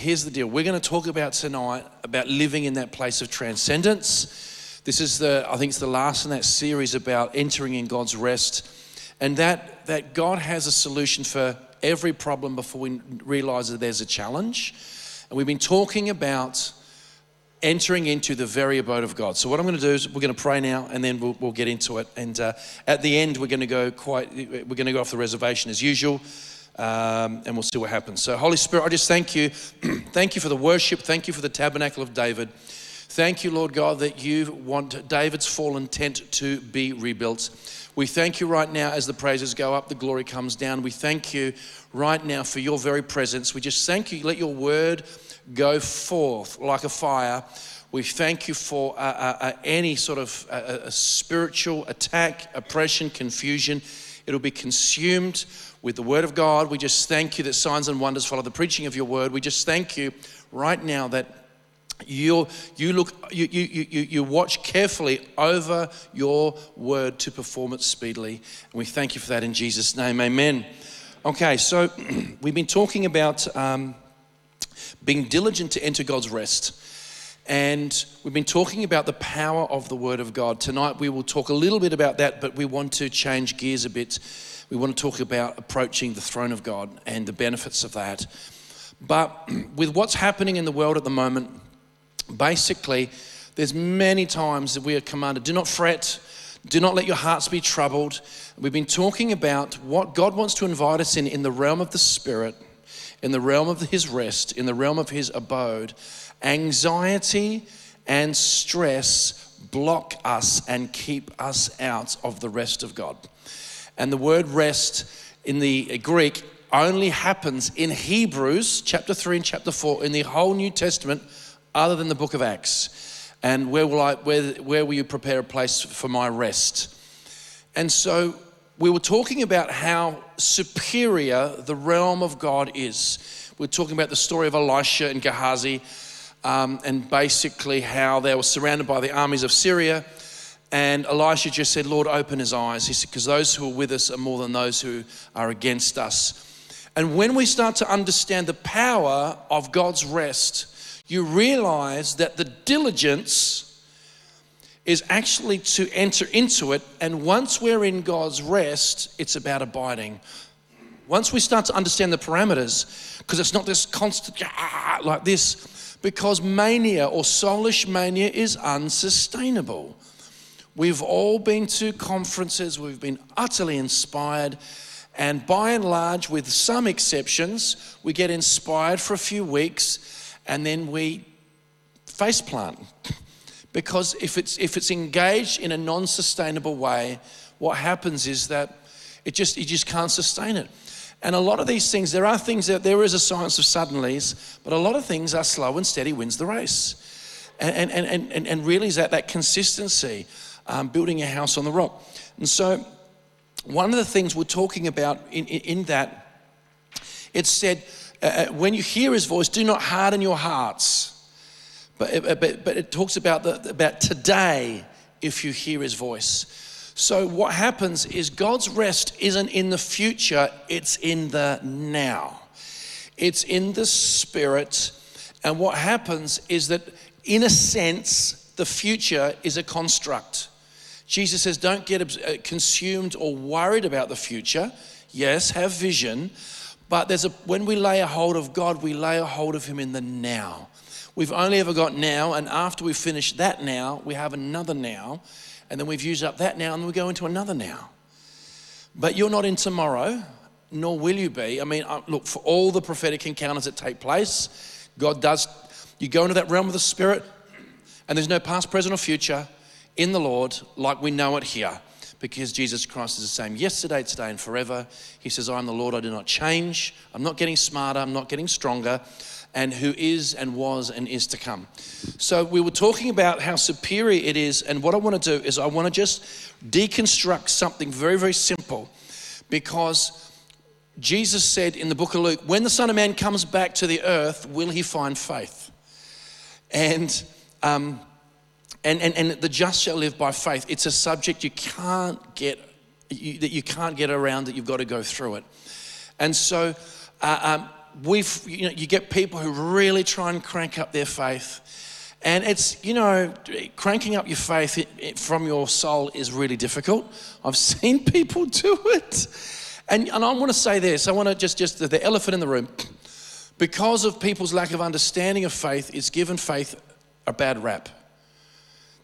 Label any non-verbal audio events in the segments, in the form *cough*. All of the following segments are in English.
here's the deal we're going to talk about tonight about living in that place of transcendence. This is the, I think it's the last in that series about entering in God's rest. And that, that God has a solution for every problem before we realize that there's a challenge. And we've been talking about entering into the very abode of God. So, what I'm going to do is we're going to pray now and then we'll, we'll get into it. And uh, at the end, we're going to go quite, we're going to go off the reservation as usual. Um, and we'll see what happens. So, Holy Spirit, I just thank you. *clears throat* thank you for the worship. Thank you for the tabernacle of David. Thank you, Lord God, that you want David's fallen tent to be rebuilt. We thank you right now as the praises go up, the glory comes down. We thank you right now for your very presence. We just thank you. Let your word go forth like a fire. We thank you for uh, uh, uh, any sort of uh, uh, spiritual attack, oppression, confusion. It'll be consumed with the word of God. We just thank you that signs and wonders follow the preaching of your word. We just thank you right now that you you look you, you, you, you watch carefully over your word to perform it speedily and we thank you for that in jesus name amen okay so *clears throat* we've been talking about um, being diligent to enter God's rest. And we've been talking about the power of the Word of God. Tonight we will talk a little bit about that, but we want to change gears a bit. We want to talk about approaching the throne of God and the benefits of that. But *clears throat* with what's happening in the world at the moment, basically, there's many times that we are commanded do not fret, do not let your hearts be troubled. We've been talking about what God wants to invite us in in the realm of the Spirit in the realm of his rest, in the realm of his abode, anxiety and stress block us and keep us out of the rest of God. And the word rest in the Greek only happens in Hebrews chapter 3 and chapter 4 in the whole New Testament, other than the book of Acts. And where will I where, where will you prepare a place for my rest? And so we were talking about how superior the realm of God is. We are talking about the story of Elisha and Gehazi, um, and basically how they were surrounded by the armies of Syria. And Elisha just said, Lord, open his eyes. He said, because those who are with us are more than those who are against us. And when we start to understand the power of God's rest, you realize that the diligence is actually to enter into it. And once we're in God's rest, it's about abiding. Once we start to understand the parameters, because it's not this constant ah, like this, because mania or soulish mania is unsustainable. We've all been to conferences, we've been utterly inspired, and by and large, with some exceptions, we get inspired for a few weeks and then we faceplant. *laughs* Because if it's, if it's engaged in a non sustainable way, what happens is that it just, you just can't sustain it. And a lot of these things, there are things that there is a science of suddenlies, but a lot of things are slow and steady wins the race. And, and, and, and, and really is that, that consistency, um, building a house on the rock. And so, one of the things we're talking about in, in, in that, it said, uh, uh when you hear his voice, do not harden your hearts but, but, but it talks about, the, about today if you hear his voice. So, what happens is God's rest isn't in the future, it's in the now. It's in the spirit. And what happens is that, in a sense, the future is a construct. Jesus says, don't get uh, consumed or worried about the future. Yes, have vision. But there's a, when we lay a hold of God, we lay a hold of Him in the now. We've only ever got now, and after we finish that now, we have another now, and then we've used up that now, and we go into another now. But you're not in tomorrow, nor will you be. I mean, uh, look, for all the prophetic encounters that take place, God does, you go into that realm of the Spirit, and there's no past, present, or future in the Lord like we know it here because Jesus Christ is the same yesterday, today, and forever. He says, I am the Lord, I do not change. I'm not getting smarter, I'm not getting stronger and who is and was and is to come. So we were talking about how superior it is, and what I want to do is I want to just deconstruct something very, very simple because Jesus said in the book of Luke, when the Son of Man comes back to the earth, will he find faith? And um, and, and, and the just shall live by faith. It's a subject you can't get, you, that you can't get around, that you've got to go through it. And so uh, um, we've, you know, you get people who really try and crank up their faith. And it's, you know, cranking up your faith it, it, from your soul is really difficult. I've *laughs* seen people do it. And, and I want to say this I want to just, just the, the elephant in the room. Because of people's lack of understanding of faith, it's given faith a bad rap.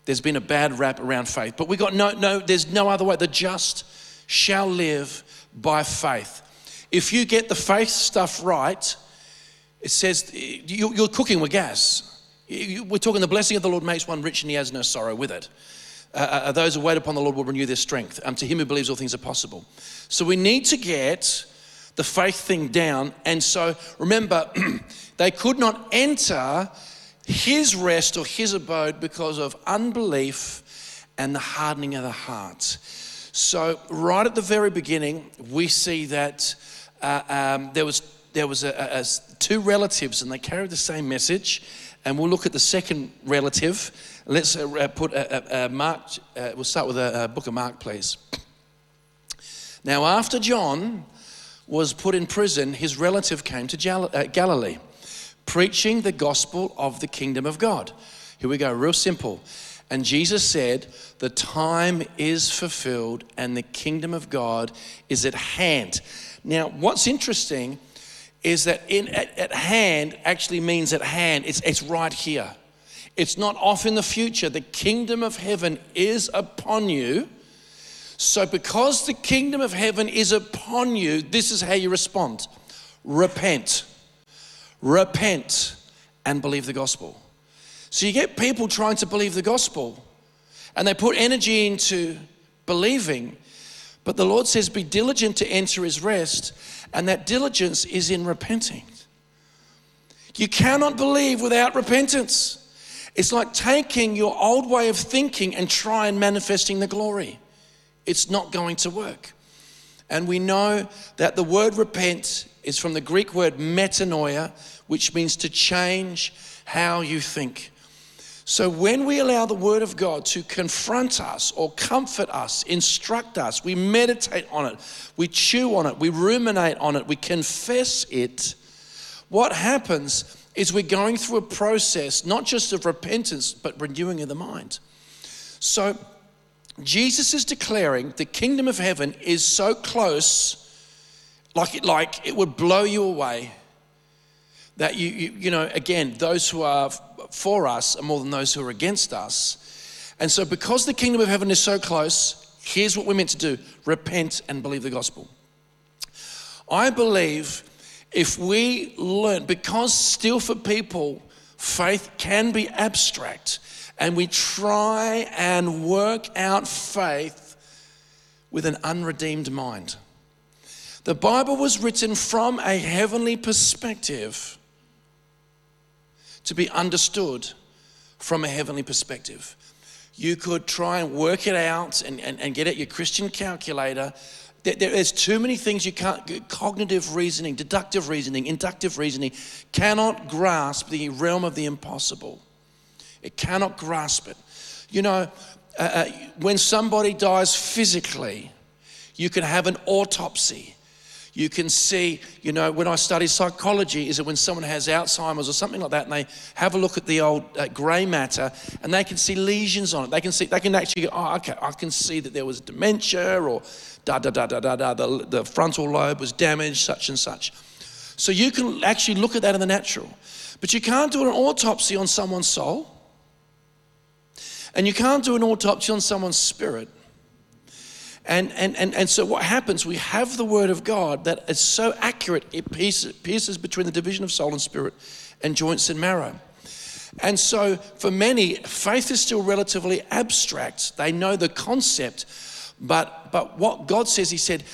There's been a bad rap around faith. But we got no, no, there's no other way. The just shall live by faith. If you get the faith stuff right, it says you're cooking with gas. We're talking the blessing of the Lord makes one rich and he has no sorrow with it. Uh, uh, uh, those who wait upon the Lord will renew their strength. Um, to him who believes all things are possible. So we need to get the faith thing down. And so remember, *clears throat* they could not enter his rest or his abode because of unbelief and the hardening of the heart. So, right at the very beginning, we see that uh, um, there was, there was a, a, a, two relatives and they carried the same message. And we'll look at the second relative. Let's uh, uh put a, Mark, uh, we'll start with a, book of Mark, please. Now, after John was put in prison, his relative came to uh, Galilee preaching the gospel of the kingdom of God. Here we go, real simple. And Jesus said, The time is fulfilled and the kingdom of God is at hand. Now, what's interesting is that in, at, at hand actually means at hand, it's, it's right here. It's not off in the future. The kingdom of heaven is upon you. So, because the kingdom of heaven is upon you, this is how you respond repent repent and believe the gospel. So you get people trying to believe the gospel and they put energy into believing, but the Lord says, Be diligent to enter his rest, and that diligence is in repenting. You cannot believe without repentance. It's like taking your old way of thinking and try and manifesting the glory. It's not going to work. And we know that the word repent is from the Greek word metanoia, which means to change how you think. So when we allow the Word of God to confront us or comfort us, instruct us, we meditate on it, we chew on it, we ruminate on it, we confess it, what happens is we're going through a process not just of repentance, but renewing of the mind. So Jesus is declaring the kingdom of heaven is so close, like it, like it would blow you away that you, you, you know, again, those who are for us are more than those who are against us. And so, because the kingdom of heaven is so close, here's what we're meant to do repent and believe the gospel. I believe if we learn, because still for people, faith can be abstract, and we try and work out faith with an unredeemed mind. The Bible was written from a heavenly perspective to be understood from a heavenly perspective. You could try and work it out and, and, and get at your Christian calculator. there's too many things you can't, cognitive reasoning, deductive reasoning, inductive reasoning cannot grasp the realm of the impossible. It cannot grasp it. You know, uh, uh, when somebody dies physically, you can have an autopsy you can see, you know, when I study psychology, is it when someone has Alzheimer's or something like that, and they have a look at the old uh, grey matter, and they can see lesions on it. They can see, they can actually go, oh, okay, I can see that there was dementia, or da da da da da da, the, the frontal lobe was damaged, such and such. So you can actually look at that in the natural, but you can't do an autopsy on someone's soul, and you can't do an autopsy on someone's spirit. And, and, and, and so what happens, we have the word of God that is so accurate, it pierces, pierces between the division of soul and spirit and joints and marrow. And so for many, faith is still relatively abstract. They know the concept, but, but what God says, He said,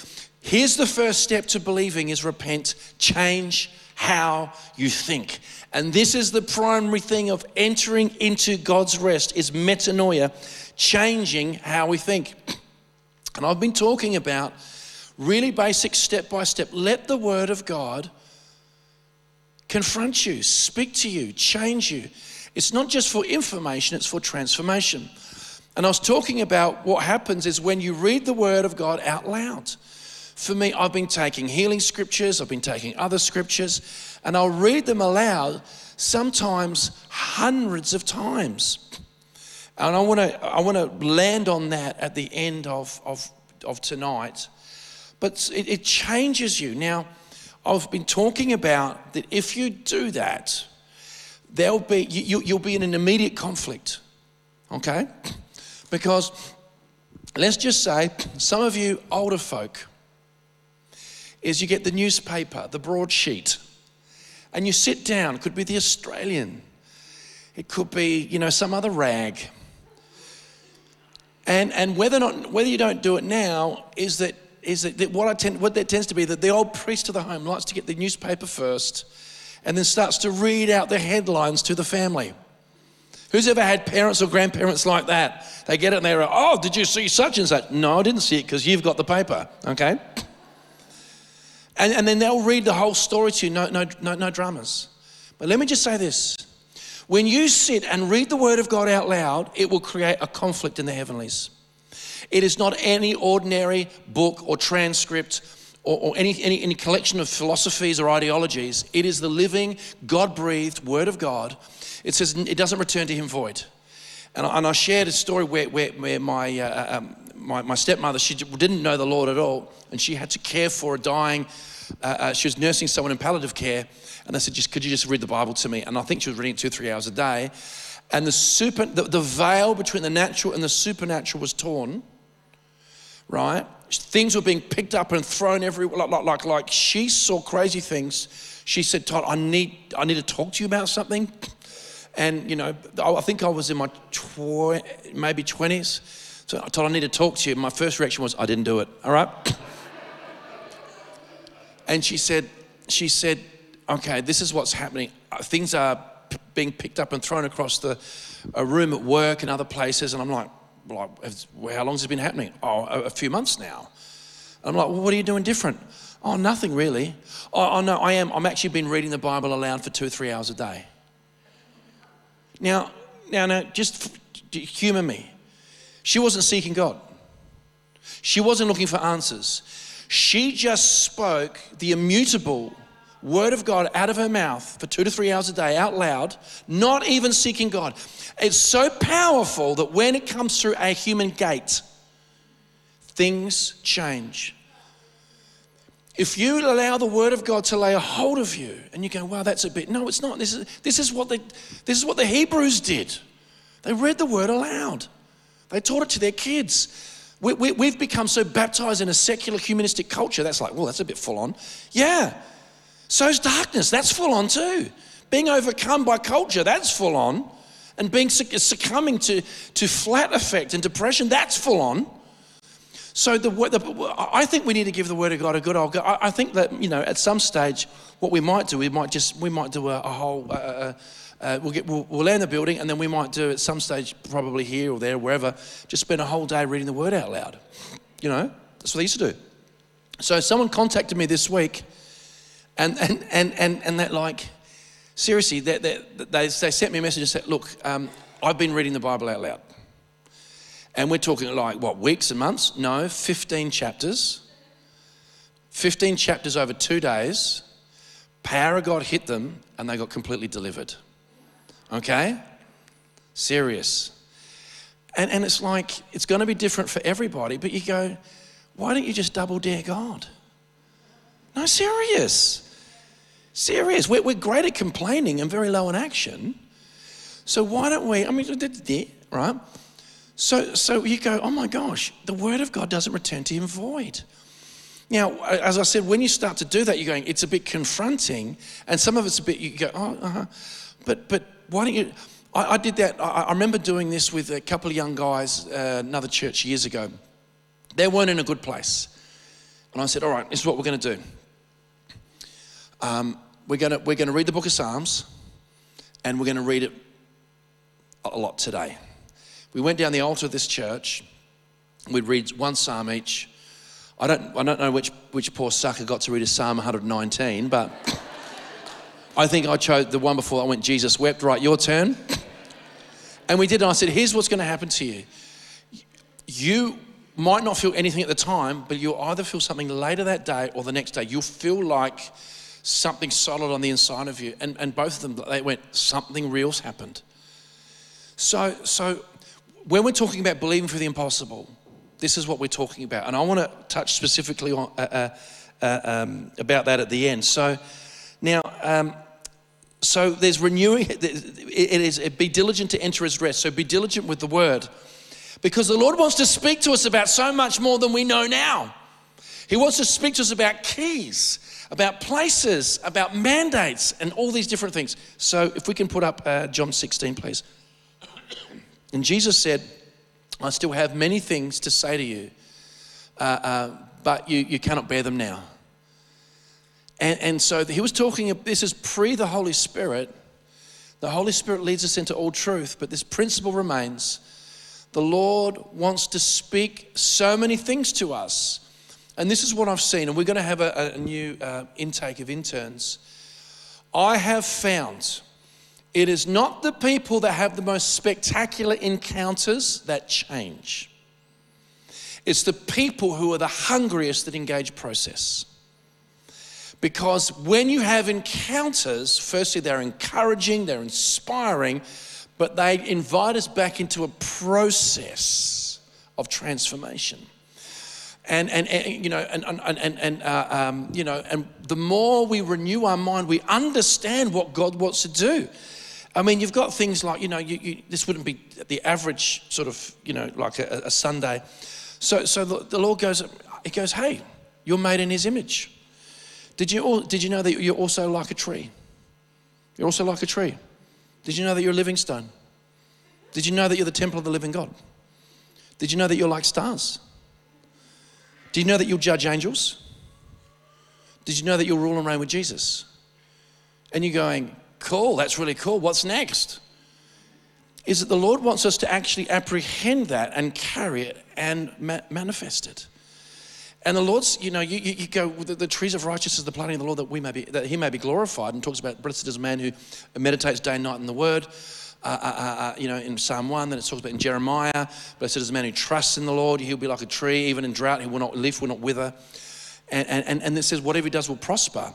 here's the first step to believing is repent, change how you think. And this is the primary thing of entering into God's rest is metanoia, changing how we think. And I've been talking about really basic step by step. Let the Word of God confront you, speak to you, change you. It's not just for information, it's for transformation. And I was talking about what happens is when you read the Word of God out loud. for me, I've been taking healing scriptures, I've been taking other scriptures, and I'll read them aloud sometimes hundreds of times. And I want to I want to land on that at the end of, of, of tonight. But it, it changes you. Now, I've been talking about that if you do that, there'll be you, you'll be in an immediate conflict. Okay? *clears throat* Because let's just say some of you older folk is you get the newspaper, the broadsheet, and you sit down. It could be the Australian, it could be, you know, some other rag. And, and whether, not, whether you don't do it now is that, is that, that what, I tend, what that tends to be that the old priest of the home likes to get the newspaper first and then starts to read out the headlines to the family. Who's ever had parents or grandparents like that? They get it and they're, oh, did you see such and such? No, I didn't see it because you've got the paper, okay? And, and then they'll read the whole story to you, no, no, no, no dramas. But let me just say this when you sit and read the Word of God out loud, it will create a conflict in the heavenlies. It is not any ordinary book or transcript or, or any, any, any collection of philosophies or ideologies. It is the living, God breathed Word of God. It says it doesn't return to Him void. And I, and I shared a story where, where, where my, uh, um, my, my, stepmother, she didn't know the Lord at all, and she had to care for a dying, uh, uh, she was nursing someone in palliative care, and they said, just, could you just read the Bible to me? And I think she was reading it two, three hours a day. And the, super, the, the veil between the natural and the supernatural was torn, right? Things were being picked up and thrown everywhere. Like, like, like, like she saw crazy things. She said, Todd, I need, I need to talk to you about something. And, you know, I think I was in my tw- maybe 20s. So I told I need to talk to you. My first reaction was, I didn't do it. All right. And she said, she said, okay, this is what's happening. Uh, things are p- being picked up and thrown across the a room at work and other places. And I'm like, well, how long has it been happening? Oh, a, a few months now. And I'm like, well, what are you doing different? Oh, nothing really. Oh, oh, no, I am. I'm actually been reading the Bible aloud for two or three hours a day. Now, now, now, just humor me. She wasn't seeking God. She wasn't looking for answers. She just spoke the immutable word of God out of her mouth for two to three hours a day out loud, not even seeking God. It's so powerful that when it comes through a human gate, things change. If you allow the word of God to lay a hold of you and you go, wow, that's a bit, no, it's not. This is, this is, what, they, this is what the Hebrews did. They read the word aloud, they taught it to their kids. We, we, we've become so baptized in a secular humanistic culture, that's like, well, that's a bit full on. Yeah, So's darkness. That's full on too. Being overcome by culture, that's full on. And being succumbing to, to flat affect and depression, that's full on. So the, the, I think we need to give the word of God a good old go. I, I, think that you know at some stage what we might do, we might just we might do a, a whole. Uh, uh, uh, we'll, get, we'll, we'll land the building and then we might do at some stage, probably here or there, wherever, just spend a whole day reading the word out loud. You know, that's what they used to do. So someone contacted me this week and, and, and, and, and that, like, seriously, they, they, they, they sent me a message and said, Look, um, I've been reading the Bible out loud. And we're talking like, what, weeks and months? No, 15 chapters. 15 chapters over two days. Power of God hit them and they got completely delivered. Okay? Serious. And, and it's like, it's going to be different for everybody, but you go, why don't you just double dare God? No, serious. Serious. We're, we're great at complaining and very low in action. So why don't we? I mean, right? So, so you go, oh my gosh, the word of God doesn't return to him void. Now, as I said, when you start to do that, you're going, it's a bit confronting, and some of it's a bit, you go, oh, uh-huh. But, but why don't you? I, I did that. I, I, remember doing this with a couple of young guys, uh, another church years ago. They weren't in a good place. And I said, all right, this is what we're going to do. Um, we're going we're going to read the book of Psalms and we're going to read it a lot today. We went down the altar of this church. We'd read one psalm each. I don't, I don't know which, which poor sucker got to read a psalm 119, but I think I chose the one before I went, Jesus wept. Right, your turn. And we did, and I said, Here's what's going to happen to you. You might not feel anything at the time, but you'll either feel something later that day or the next day. You'll feel like something solid on the inside of you. And, and both of them, they went, something real's happened. So, so when we're talking about believing for the impossible, this is what we're talking about. And I want to touch specifically on, uh, uh, uh, um, about that at the end. So now, um, so there's renewing, *laughs* it is be diligent to enter his rest. So be diligent with the word. Because the Lord wants to speak to us about so much more than we know now. He wants to speak to us about keys, about places, about mandates, and all these different things. So if we can put up uh, John 16, please. And Jesus said, I still have many things to say to you, uh, uh, but you, you cannot bear them now. And, and so he was talking, this is pre the Holy Spirit. The Holy Spirit leads us into all truth, but this principle remains. The Lord wants to speak so many things to us. And this is what I've seen, and we're going to have a, a new uh, intake of interns. I have found it is not the people that have the most spectacular encounters that change, it's the people who are the hungriest that engage process. Because when you have encounters, firstly, they're encouraging, they're inspiring, but they invite us back into a process of transformation. And, and, and you know, and, and, and, and uh, um, you know, and the more we renew our mind, we understand what God wants to do. I mean, you've got things like, you know, you, you, this wouldn't be the average sort of, you know, like a, a Sunday. So, so the, the Lord goes, He goes, hey, you're made in His image. Did you, did you know that you're also like a tree? You're also like a tree. Did you know that you're a living stone? Did you know that you're the temple of the living God? Did you know that you're like stars? Did you know that you'll judge angels? Did you know that you'll rule and reign with Jesus? And you're going, cool, that's really cool. What's next? Is that the Lord wants us to actually apprehend that and carry it and ma- manifest it. And the Lord's, you know, you, you, you go, the, the, trees of righteousness the planting of the Lord that we may be, that he may be glorified. And talks about, blessed is a man who meditates day and night in the word. Uh, uh, uh, uh, you know, in Psalm 1, then it talks about in Jeremiah, blessed is a man who trusts in the Lord. He'll be like a tree, even in drought, he will not leaf, will not wither. And, and, and it says, whatever he does will prosper.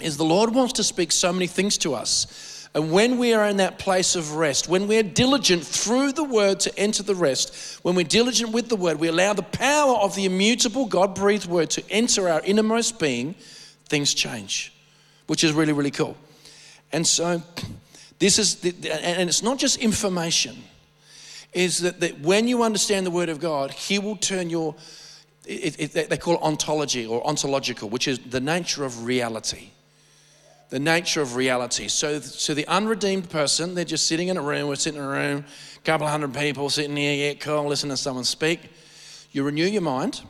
Is the Lord wants to speak so many things to us. And when we are in that place of rest, when we're diligent through the word to enter the rest, when we're diligent with the word, we allow the power of the immutable God breathed word to enter our innermost being, things change, which is really, really cool. And so, this is, the, and it's not just information, is that, that when you understand the word of God, He will turn your, it, it, they call it ontology or ontological, which is the nature of reality the nature of reality. So, so the unredeemed person, they're just sitting in a room, we're sitting in a room, a couple of hundred people sitting here, yeah, cool, listen to someone speak. You renew your mind,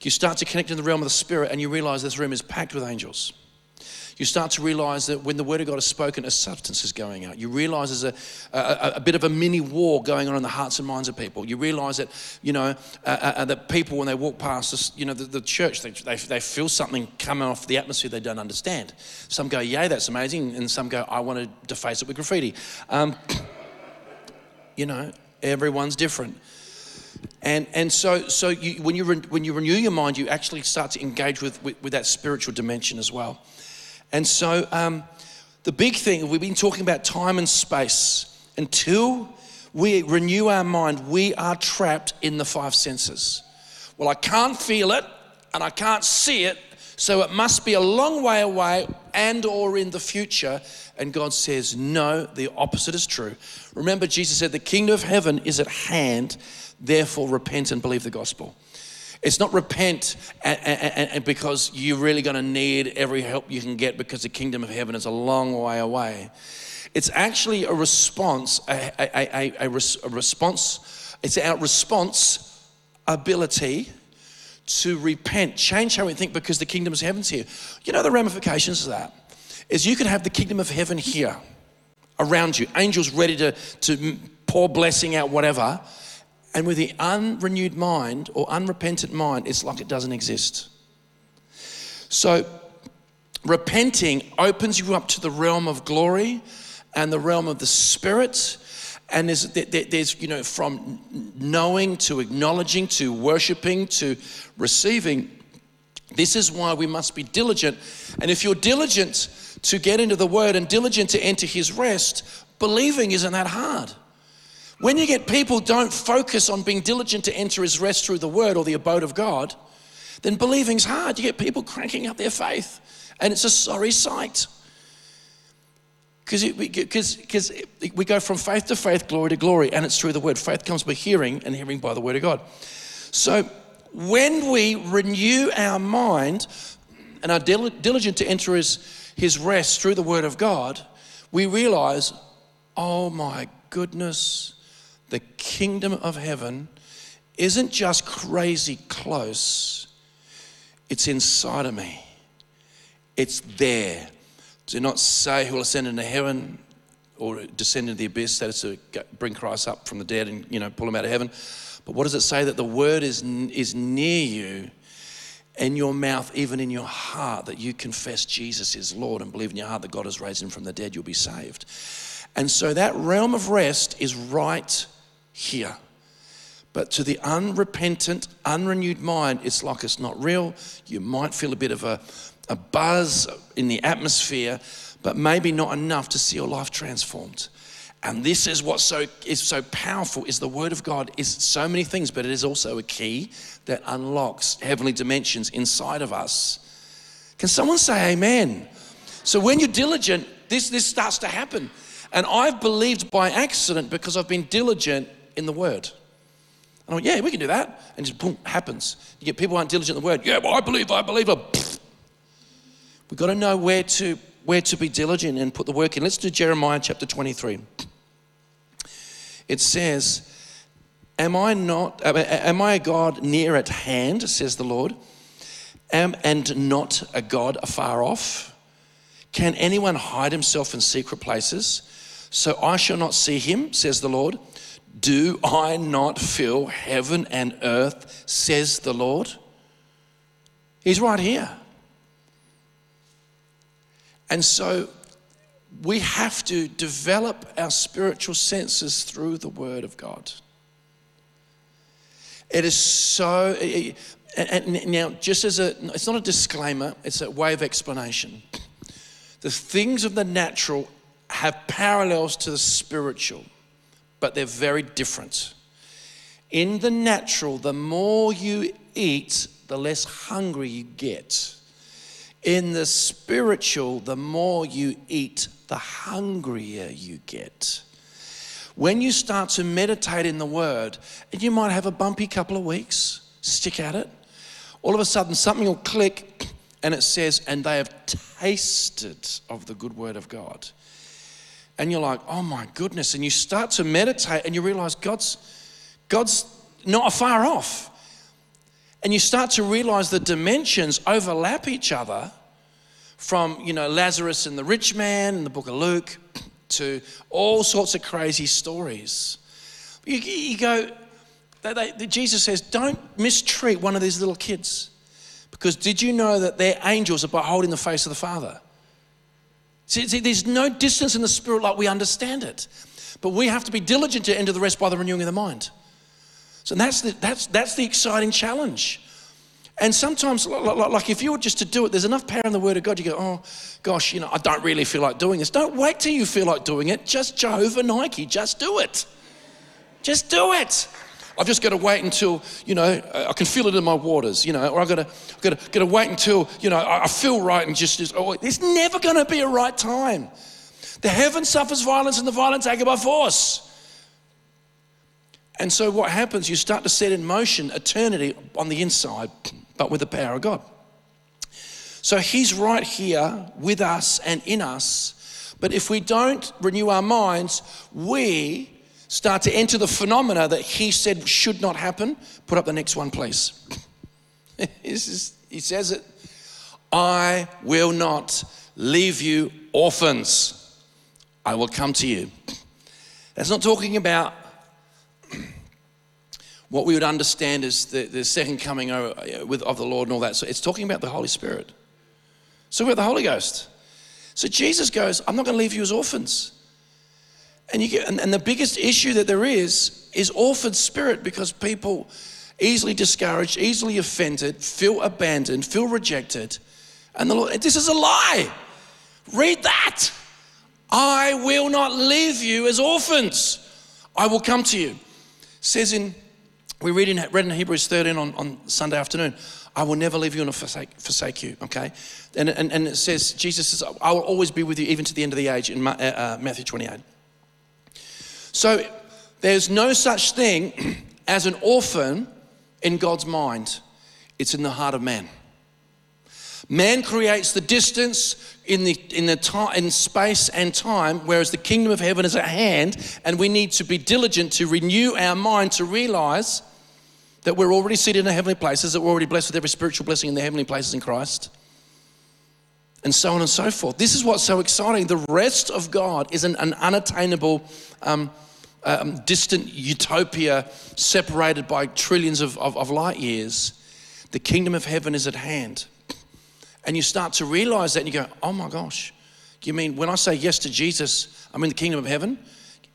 you start to connect in the realm of the spirit, and you realize this room is packed with angels you start to realize that when the word of God is spoken, a substance is going out. You realize there's a, a, a bit of a mini war going on in the hearts and minds of people. You realize that, you know, uh, uh, uh that people, when they walk past this, you know, the, the church, they, they, they, feel something coming off the atmosphere they don't understand. Some go, yay, that's amazing. And some go, I want to deface it with graffiti. Um, *coughs* you know, everyone's different. And, and so, so you, when, you re, when you renew your mind, you actually start to engage with, with, with that spiritual dimension as well. And so, um, the big thing, we've been talking about time and space. Until we renew our mind, we are trapped in the five senses. Well, I can't feel it and I can't see it, so it must be a long way away and or in the future. And God says, no, the opposite is true. Remember, Jesus said, the kingdom of heaven is at hand, therefore repent and believe the gospel. It's not repent and, and, and because you're really going to need every help you can get because the kingdom of heaven is a long way away. It's actually a response, a, a, a, a, response. It's our response ability to repent, change how we think because the kingdom of heaven's here. You know the ramifications of that is you can have the kingdom of heaven here around you, angels ready to, to pour blessing out, whatever. And with the unrenewed mind or unrepentant mind, it's like it doesn't exist. So, repenting opens you up to the realm of glory and the realm of the Spirit. And there's, there's, you know, from knowing to acknowledging to worshiping to receiving. This is why we must be diligent. And if you're diligent to get into the word and diligent to enter his rest, believing isn't that hard. When you get people don't focus on being diligent to enter his rest through the word or the abode of God, then believing's hard. You get people cranking up their faith, and it's a sorry sight. Because we go from faith to faith, glory to glory, and it's through the word. Faith comes by hearing, and hearing by the word of God. So when we renew our mind and are diligent to enter his, his rest through the word of God, we realize, oh my goodness, the kingdom of heaven isn't just crazy close, it's inside of me. It's there. Do not say who will ascend into heaven or descend into the abyss, that is to bring Christ up from the dead and you know pull him out of heaven. But what does it say? That the word is, is near you in your mouth, even in your heart, that you confess Jesus is Lord and believe in your heart that God has raised him from the dead, you'll be saved. And so that realm of rest is right here. But to the unrepentant, unrenewed mind, it's like it's not real. You might feel a bit of a, a buzz in the atmosphere, but maybe not enough to see your life transformed. And this is what so is so powerful is the word of God is so many things, but it is also a key that unlocks heavenly dimensions inside of us. Can someone say amen? So when you're diligent, this, this starts to happen. And I've believed by accident because I've been diligent in the word. And I went, yeah, we can do that. And just boom, happens. You get people aren't diligent in the word. Yeah, well, I believe, I believe. We've got to know where to, where to be diligent and put the work in. Let's do Jeremiah chapter 23. It says, Am I not, am I a God near at hand, says the Lord, am, and not a God afar off? Can anyone hide himself in secret places? So I shall not see him, says the Lord. Do I not fill heaven and earth, says the Lord? He's right here. And so we have to develop our spiritual senses through the Word of God. It is so, and now, just as a, it's not a disclaimer, it's a way of explanation. The things of the natural have parallels to the spiritual but they're very different. In the natural, the more you eat, the less hungry you get. In the spiritual, the more you eat, the hungrier you get. When you start to meditate in the Word, and you might have a bumpy couple of weeks, stick at it. All of a sudden, something will click, and it says, And they have tasted of the good Word of God and you're like, oh my goodness. And you start to meditate and you realize God's, God's not far off. And you start to realize the dimensions overlap each other from, you know, Lazarus and the rich man in the book of Luke *clears throat* to all sorts of crazy stories. You, you go, they, they, Jesus says, don't mistreat one of these little kids. Because did you know that their angels are beholding the face of the Father? See, see, there's no distance in the spirit like we understand it. But we have to be diligent to enter the rest by the renewing of the mind. So that's the, that's, that's the exciting challenge. And sometimes, like if you were just to do it, there's enough power in the Word of God. You go, oh gosh, you know, I don't really feel like doing this. Don't wait till you feel like doing it. Just Jehovah Nike, just do it. Just do it. I've just got to wait until, you know, I can feel it in my waters, you know, or I've got to, I've got to, got to wait until, you know, I feel right and just, just oh, there's never going to be a right time. The heaven suffers violence and the violence take it by force. And so what happens, you start to set in motion eternity on the inside, but with the power of God. So he's right here with us and in us. But if we don't renew our minds, we start to enter the phenomena that he said should not happen. Put up the next one, please. *laughs* he says it I will not leave you orphans, I will come to you. That's not talking about *clears throat* what we would understand as the, the second coming of the Lord and all that. So it's talking about the Holy Spirit. So about the Holy Ghost. So Jesus goes, I'm not going to leave you as orphans. And, you get, and, and the biggest issue that there is is orphan spirit because people easily discouraged, easily offended, feel abandoned, feel rejected. And the Lord, this is a lie. Read that. I will not leave you as orphans. I will come to you. It says in, we read in, read in Hebrews 13 on, on Sunday afternoon, I will never leave you and forsake, forsake you, okay? And, and, and it says, Jesus says, I will always be with you even to the end of the age in uh, uh, Matthew 28. So there's no such thing *clears throat* as an orphan in God's mind, it's in the heart of man. Man creates the distance in the in the time in space and time, whereas the kingdom of heaven is at hand, and we need to be diligent to renew our mind to realize that we're already seated in the heavenly places, that we're already blessed with every spiritual blessing in the heavenly places in Christ, and so on and so forth. This is what's so exciting. The rest of God is an, an unattainable. Um, um, distant utopia separated by trillions of, of, of light years, the kingdom of heaven is at hand. And you start to realize that and you go, oh my gosh, you mean when I say yes to Jesus, I'm in the kingdom of heaven?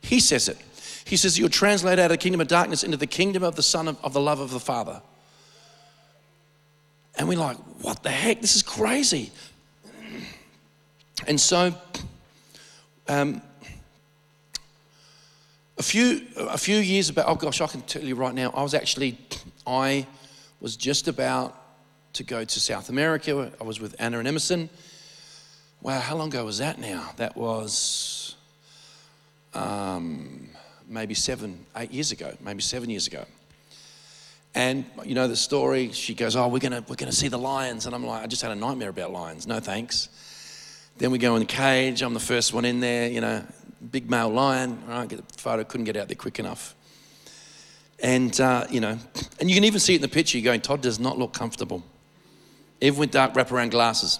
He says it. He says, You'll translate out of the kingdom of darkness into the kingdom of the Son of, of the love of the Father. And we're like, What the heck? This is crazy. And so, um, a few, a few years about, oh gosh, I can tell you right now, I was actually, I was just about to go to South America. I was with Anna and Emerson. Wow, how long ago was that now? That was um, maybe seven, eight years ago, maybe seven years ago. And you know the story. She goes, "Oh, we're gonna we're gonna see the lions," and I'm like, "I just had a nightmare about lions. No thanks." Then we go in the cage. I'm the first one in there. You know, big male lion. Right, get the photo, couldn't get out there quick enough. And, uh, you know, and you can even see it in the picture. You're going, Todd does not look comfortable. Even with dark wraparound glasses.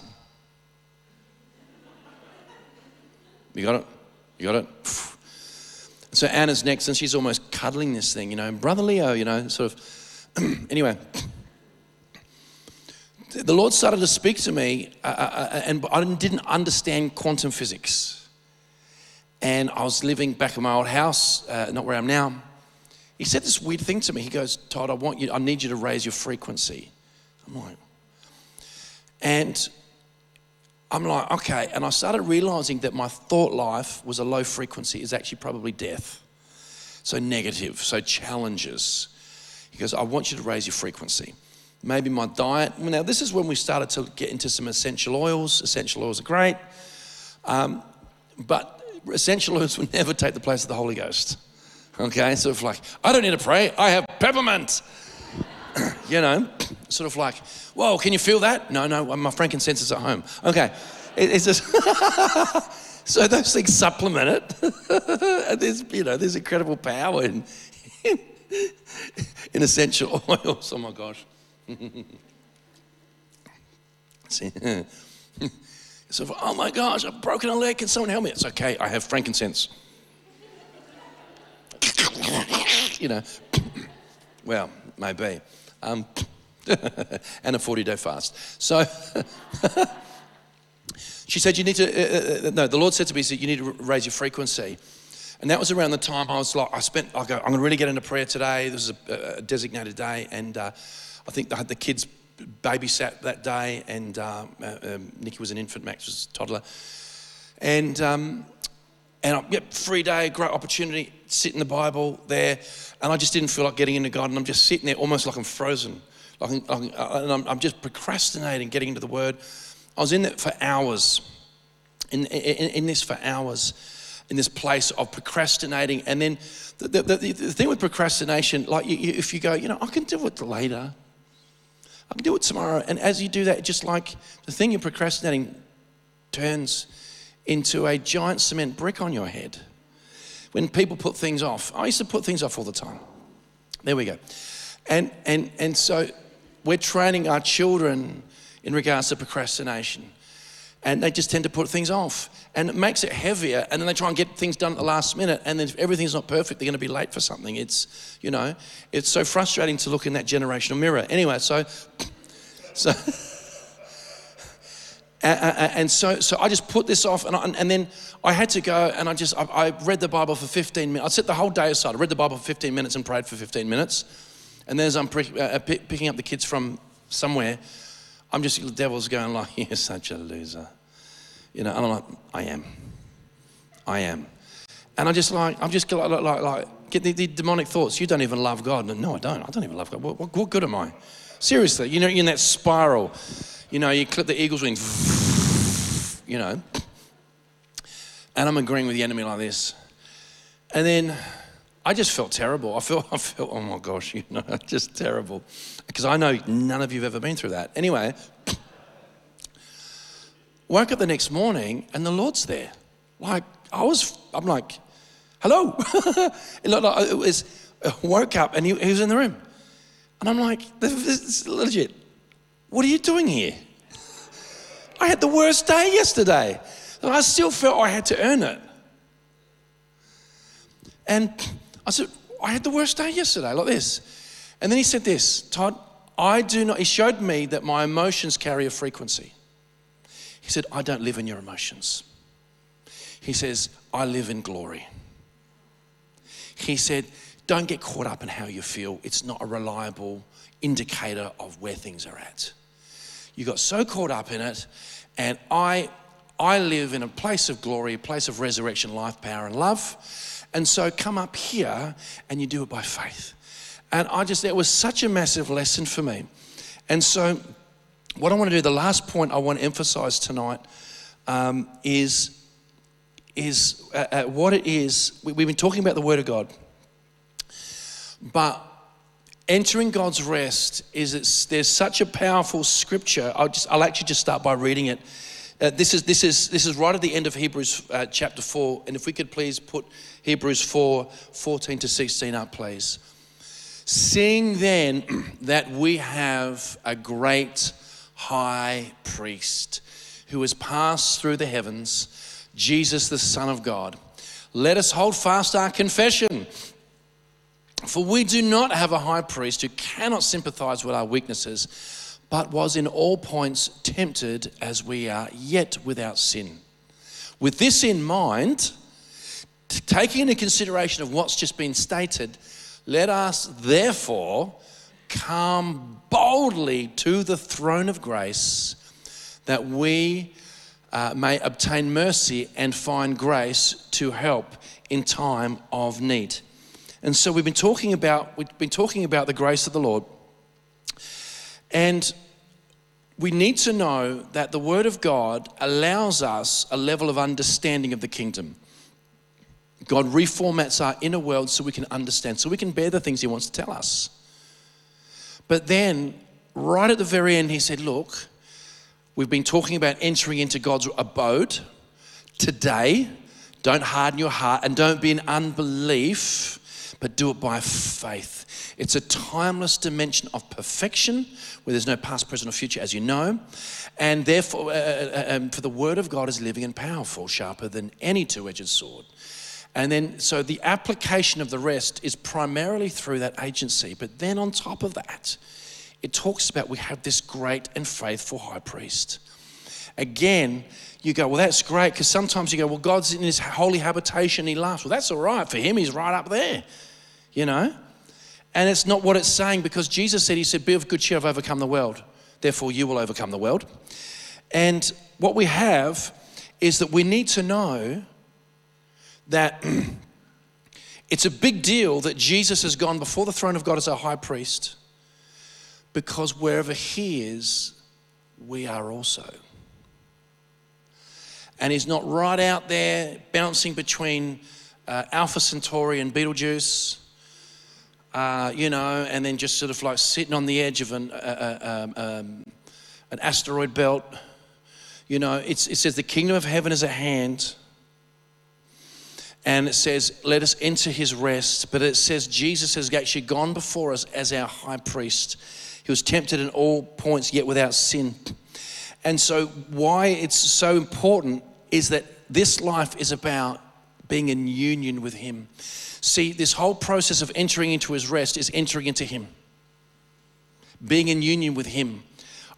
You got it? You got it? *sighs* So Anna's next, and she's almost cuddling this thing, you know. And Brother Leo, you know, sort of. *clears throat* anyway, the Lord started to speak to me, uh, uh, uh and I didn't understand quantum physics and I was living back in my old house, uh, not where I am now. He said this weird thing to me. He goes, Todd, I want you, I need you to raise your frequency. I'm like, and I'm like, okay. And I started realizing that my thought life was a low frequency, is actually probably death. So negative, so challenges. He goes, I want you to raise your frequency. Maybe my diet. Now, this is when we started to get into some essential oils. Essential oils are great. Um, but essential oils will never take the place of the Holy Ghost. Okay, sort of like, I don't need to pray, I have peppermint. *clears throat* you know, sort of like, whoa, can you feel that? No, no, my frankincense is at home. Okay, it, it's just. *laughs* so those things supplement it. *laughs* and there's, you know, there's incredible power in, in, *laughs* in essential oils. Oh my gosh. See, so, oh my gosh, I've broken a leg. Can someone help me? It's okay. I have frankincense. *laughs* you know, *clears throat* well, maybe. Um, *laughs* and a 40 day fast. So *laughs* she said, You need to, uh, uh, uh, no, the Lord said to me, said, You need to raise your frequency. And that was around the time I was like, I spent, I go, I'm going to really get into prayer today. This is a, a designated day. And uh, I think I had the kids babysat that day, and uh, uh, um, Nikki was an infant, Max was a toddler. And, um, and I, yep, free day, great opportunity, sit in the Bible there. And I just didn't feel like getting into God, and I'm just sitting there almost like I'm frozen. Like, I'm, and I'm, I'm just procrastinating getting into the Word. I was in it for hours, in, in, in this for hours in this place of procrastinating. And then the, the, the, the thing with procrastination, like you, you, if you go, you know, I can do it later. I can do it tomorrow. And as you do that, just like the thing you're procrastinating turns into a giant cement brick on your head. When people put things off, I used to put things off all the time. There we go. And, and, and so we're training our children in regards to procrastination. And they just tend to put things off. And it makes it heavier. And then they try and get things done at the last minute. And then if everything's not perfect, they're going to be late for something. It's, you know, it's so frustrating to look in that generational mirror. Anyway, so, *laughs* so, and so, so I just put this off, and, I, and then I had to go, and I just I, I read the Bible for 15 minutes. I set the whole day aside. I read the Bible for 15 minutes and prayed for 15 minutes. And then as I'm pre- uh, picking up the kids from somewhere, I'm just the devil's going like, *laughs* "You're such a loser," you know. And I'm like, "I am, I am," and I just like I'm just like like like get the, the demonic thoughts. You don't even love God. No, I don't. I don't even love God. What, what, what good am I? Seriously, you know, you're in that spiral. You know, you clip the eagle's wing, *laughs* you know. And I'm agreeing with the enemy like this. And then I just felt terrible. I felt, *laughs* I felt, oh my gosh, you know, *laughs* just terrible. Because I know none of you have ever been through that. Anyway, woke up the next morning and the Lord's there. Like, I was, I'm like, hello. *laughs* it looked like it was, I woke up and he, he was in the room. And I'm like, this is legit. What are you doing here? *laughs* I had the worst day yesterday. And I still felt I had to earn it. And I said, I had the worst day yesterday, like this. And then he said this, Todd, I do not, he showed me that my emotions carry a frequency. He said, I don't live in your emotions. He says, I live in glory. He said, don't get caught up in how you feel. It's not a reliable indicator of where things are at. You got so caught up in it, and I, I live in a place of glory, a place of resurrection, life, power, and love. And so come up here and you do it by faith. And I just, that was such a massive lesson for me. And so, what I want to do, the last point I want to emphasize tonight um, is, is uh, uh, what it is. We, we've been talking about the Word of God. But entering God's rest is there's such a powerful scripture. I'll just I'll actually just start by reading it. Uh, this is this is this is right at the end of Hebrews uh, chapter four. And if we could please put Hebrews 4, 14 to 16 up, please. Seeing then *clears throat* that we have a great high priest who has passed through the heavens, Jesus the Son of God, let us hold fast our confession. For we do not have a high priest who cannot sympathize with our weaknesses, but was in all points tempted as we are, yet without sin. With this in mind, taking into consideration of what's just been stated, let us therefore come boldly to the throne of grace that we uh, may obtain mercy and find grace to help in time of need. And so we've been talking about we've been talking about the grace of the Lord. And we need to know that the word of God allows us a level of understanding of the kingdom. God reformats our inner world so we can understand, so we can bear the things He wants to tell us. But then, right at the very end, He said, Look, we've been talking about entering into God's abode. Today, don't harden your heart and don't be in unbelief but do it by faith. It's a timeless dimension of perfection where there's no past, present, or future, as you know. And therefore, uh, uh, um, for the word of God is living and powerful, sharper than any two edged sword. And then, so the application of the rest is primarily through that agency. But then, on top of that, it talks about we have this great and faithful high priest. Again, you go, well, that's great, because sometimes you go, well, God's in his holy habitation, he laughs. Well, that's all right. For him, he's right up there, you know? And it's not what it's saying because Jesus said, He said, Be of good cheer, I've overcome the world. Therefore, you will overcome the world. And what we have is that we need to know that *clears throat* it's a big deal that Jesus has gone before the throne of God as our high priest because wherever He is, we are also and he's not right out there bouncing between uh, Alpha Centauri and Betelgeuse, uh, you know, and then just sort of like sitting on the edge of an, uh, uh um, um, an asteroid belt. You know, it says the kingdom of heaven is at hand. And it says, let us enter his rest. But it says Jesus has actually gone before us as our high priest. He was tempted in all points, yet without sin. And so, why it's so important is that this life is about being in union with Him. See, this whole process of entering into His rest is entering into Him, being in union with Him.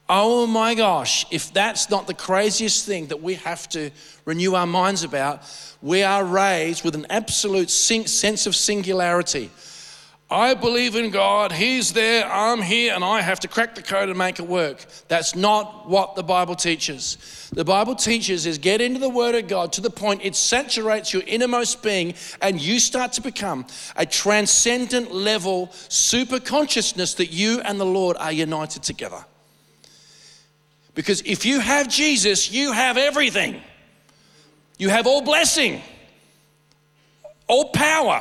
Oh my gosh, if that's not the craziest thing that we have to renew our minds about, we are raised with an absolute sense of singularity. I believe in God, He's there, I'm here, and I have to crack the code and make it work. That's not what the Bible teaches. The Bible teaches is get into the Word of God to the point it saturates your innermost being, and you start to become a transcendent level super consciousness that you and the Lord are united together. Because if you have Jesus, you have everything. You have all blessing, all power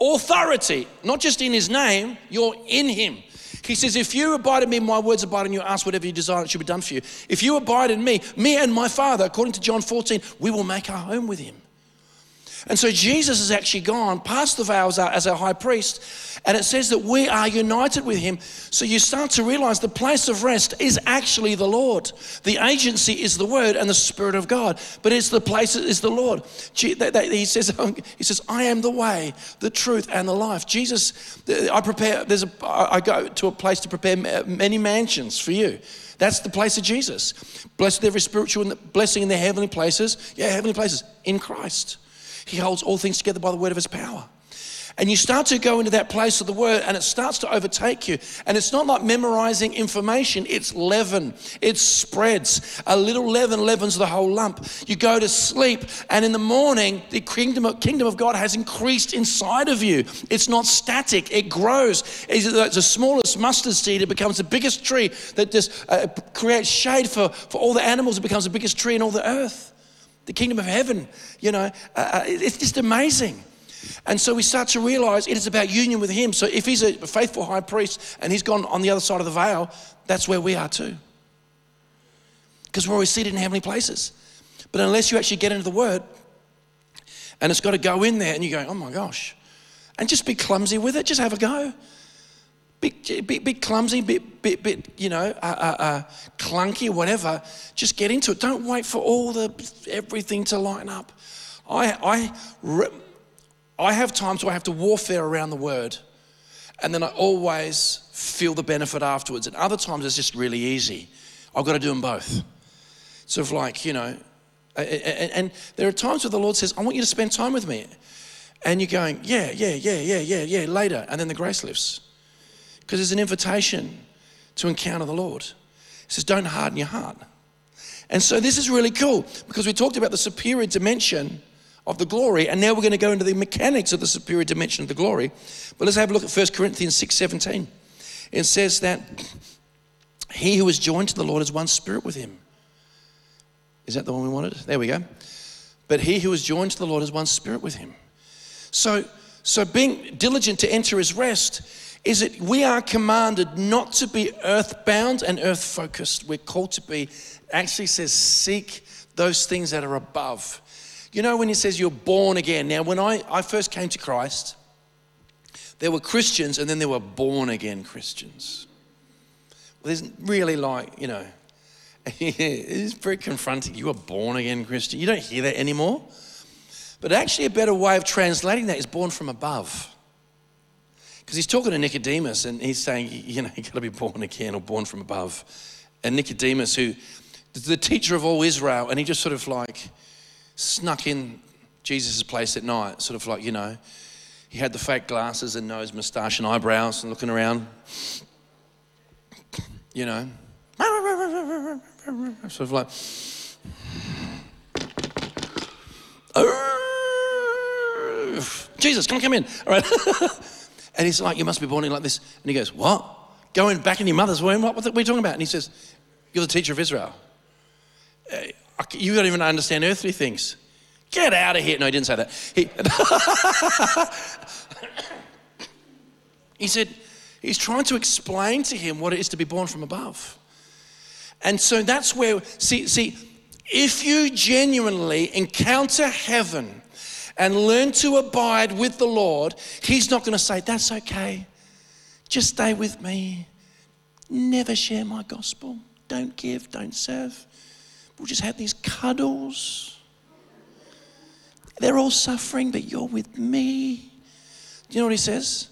authority, not just in his name, you're in him. He says, If you abide in me, my words abide in you, ask whatever you desire, it shall be done for you. If you abide in me, me and my Father, according to John 14, we will make our home with him. And so Jesus has actually gone past the veils as our high priest, and it says that we are united with him. So you start to realize the place of rest is actually the Lord. The agency is the Word and the Spirit of God, but it's the place is the Lord. He says, *laughs* he says, I am the way, the truth, and the life. Jesus, I prepare. There's a. I go to a place to prepare many mansions for you. That's the place of Jesus. Blessed every spiritual blessing in the heavenly places. Yeah, heavenly places in Christ. He holds all things together by the word of his power. And you start to go into that place of the word and it starts to overtake you. And it's not like memorizing information, it's leaven. It spreads. A little leaven leavens the whole lump. You go to sleep and in the morning, the kingdom of, kingdom of God has increased inside of you. It's not static, it grows. It's the smallest mustard seed, it becomes the biggest tree that just uh, creates shade for, for all the animals. It becomes the biggest tree in all the earth the kingdom of heaven. You know, uh, uh, it's just amazing. And so we start to realize it is about union with Him. So if He's a faithful high priest and He's gone on the other side of the veil, that's where we are too. Because we're always seated in heavenly places. But unless you actually get into the Word, and it's got to go in there, and you go, oh my gosh, and just be clumsy with it, just have a go bit, bit, bit clumsy, bit, bit, bit, you know, uh, uh, uh, clunky, whatever. Just get into it. Don't wait for all the everything to line up. I, I, I have times where I have to warfare around the word, and then I always feel the benefit afterwards. And other times it's just really easy. I've got to do them both. Sort of like, you know, and, and there are times where the Lord says, I want you to spend time with me. And you're going, yeah, yeah, yeah, yeah, yeah, yeah, later. And then the grace lifts because it's an invitation to encounter the Lord. He says, Don't harden your heart. And so this is really cool because we talked about the superior dimension of the glory, and now we're going to go into the mechanics of the superior dimension of the glory. But let's have a look at 1 Corinthians 6 17. It says that he who is joined to the Lord is one spirit with him. Is that the one we wanted? There we go. But he who is joined to the Lord is one spirit with him. So, so being diligent to enter his rest is that we are commanded not to be earthbound and earth focused. We're called to be, actually says, seek those things that are above. You know, when he says you're born again. Now, when I, I first came to Christ, there were Christians and then there were born again Christians. Well, there's really like, you know, *laughs* it's very confronting. You are born again Christian. You don't hear that anymore. But actually, a better way of translating that is born from above. Because he's talking to Nicodemus and he's saying, you know, you've got to be born again or born from above. And Nicodemus, who, the teacher of all Israel, and he just sort of like snuck in Jesus' place at night, sort of like, you know, he had the fake glasses and nose, moustache, and eyebrows and looking around, you know, sort of like, Jesus, come come in. All right. *laughs* And he's like, You must be born in like this. And he goes, What? Going back in your mother's womb? What, what are we talking about? And he says, You're the teacher of Israel. Uh, you don't even understand earthly things. Get out of here. No, he didn't say that. He, *coughs* he said, He's trying to explain to him what it is to be born from above. And so that's where, see, see, if you genuinely encounter heaven and learn to abide with the Lord, He's not going to say, That's okay. Just stay with me. Never share my gospel. Don't give, don't serve. We'll just have these cuddles. They're all suffering, but you're with me. Do you know what he says?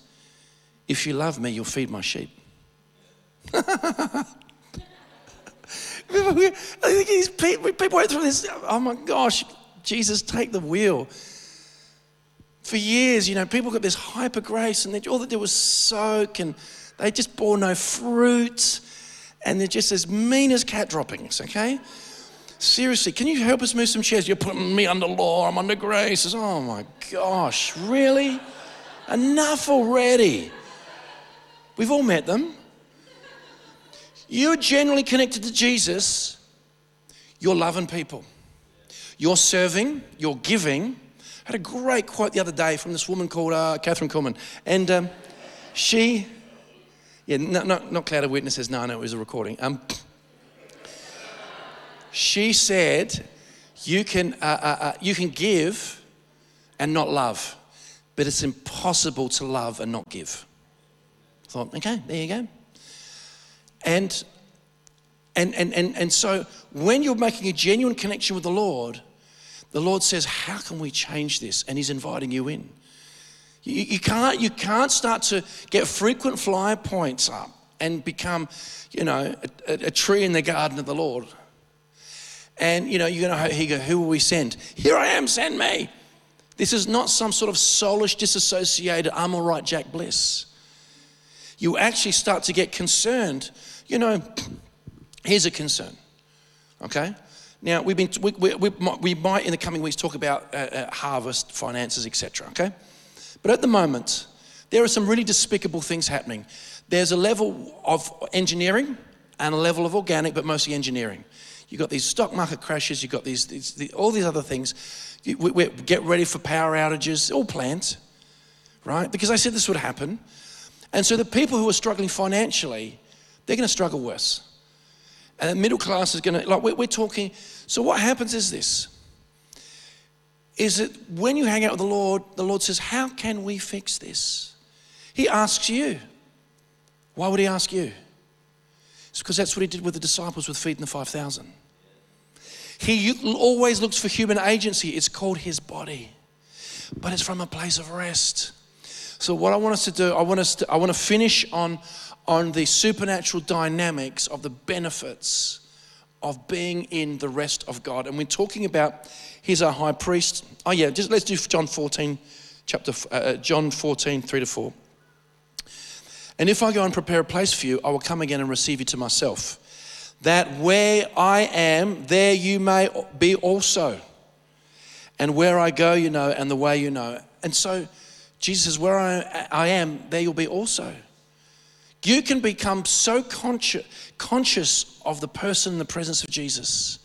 If you love me, you'll feed my sheep. *laughs* People went through this. Oh my gosh, Jesus, take the wheel. For years, you know, people got this hyper grace, and they, all they did was soak, and they just bore no fruit, and they're just as mean as cat droppings. Okay, seriously, can you help us move some chairs? You're putting me under law. I'm under grace. oh my gosh, really? Enough already. We've all met them. You're genuinely connected to Jesus, you're loving people. You're serving, you're giving. I had a great quote the other day from this woman called uh, Kathryn Kuhlman. And um, she, yeah, no, no, not Cloud of Witnesses, no, no, it was a recording. Um, she said, you can, uh, uh, uh, you can give and not love, but it's impossible to love and not give. I thought, okay, there you go. And, and, and, and, and so when you're making a genuine connection with the Lord, the Lord says, How can we change this? And He's inviting you in. You, you, can't, you can't start to get frequent flyer points up and become, you know, a, a, tree in the garden of the Lord. And, you know, you're going to, he go, Who will we send? Here I am, send me. This is not some sort of soulish, disassociated, I'm all right, Jack Bliss. You actually start to get concerned you know, *clears throat* here's a concern, okay? Now, we've been, we, we, we, we might in the coming weeks talk about uh, uh, harvest, finances, etc., okay? But at the moment, there are some really despicable things happening. There's a level of engineering and a level of organic, but mostly engineering. You've got these stock market crashes, you've got these, these, these all these other things. We, we, get ready for power outages, all planned, right? Because I said this would happen. And so the people who are struggling financially they're going to struggle worse. And the middle class is going to, like, we're, we're talking. So, what happens is this is that when you hang out with the Lord, the Lord says, How can we fix this? He asks you. Why would He ask you? It's because that's what He did with the disciples with feeding the 5,000. He always looks for human agency. It's called His body, but it's from a place of rest. So, what I want us to do, I want us to, I want to finish on on the supernatural dynamics of the benefits of being in the rest of God. And we're talking about he's our high priest. Oh yeah, just let's do John 14, chapter uh, John 14, 3 to 4. And if I go and prepare a place for you, I will come again and receive you to myself. That where I am, there you may be also. And where I go, you know, and the way you know. And so Jesus says, Where I, I am, there you'll be also. You can become so conscious, conscious of the person in the presence of Jesus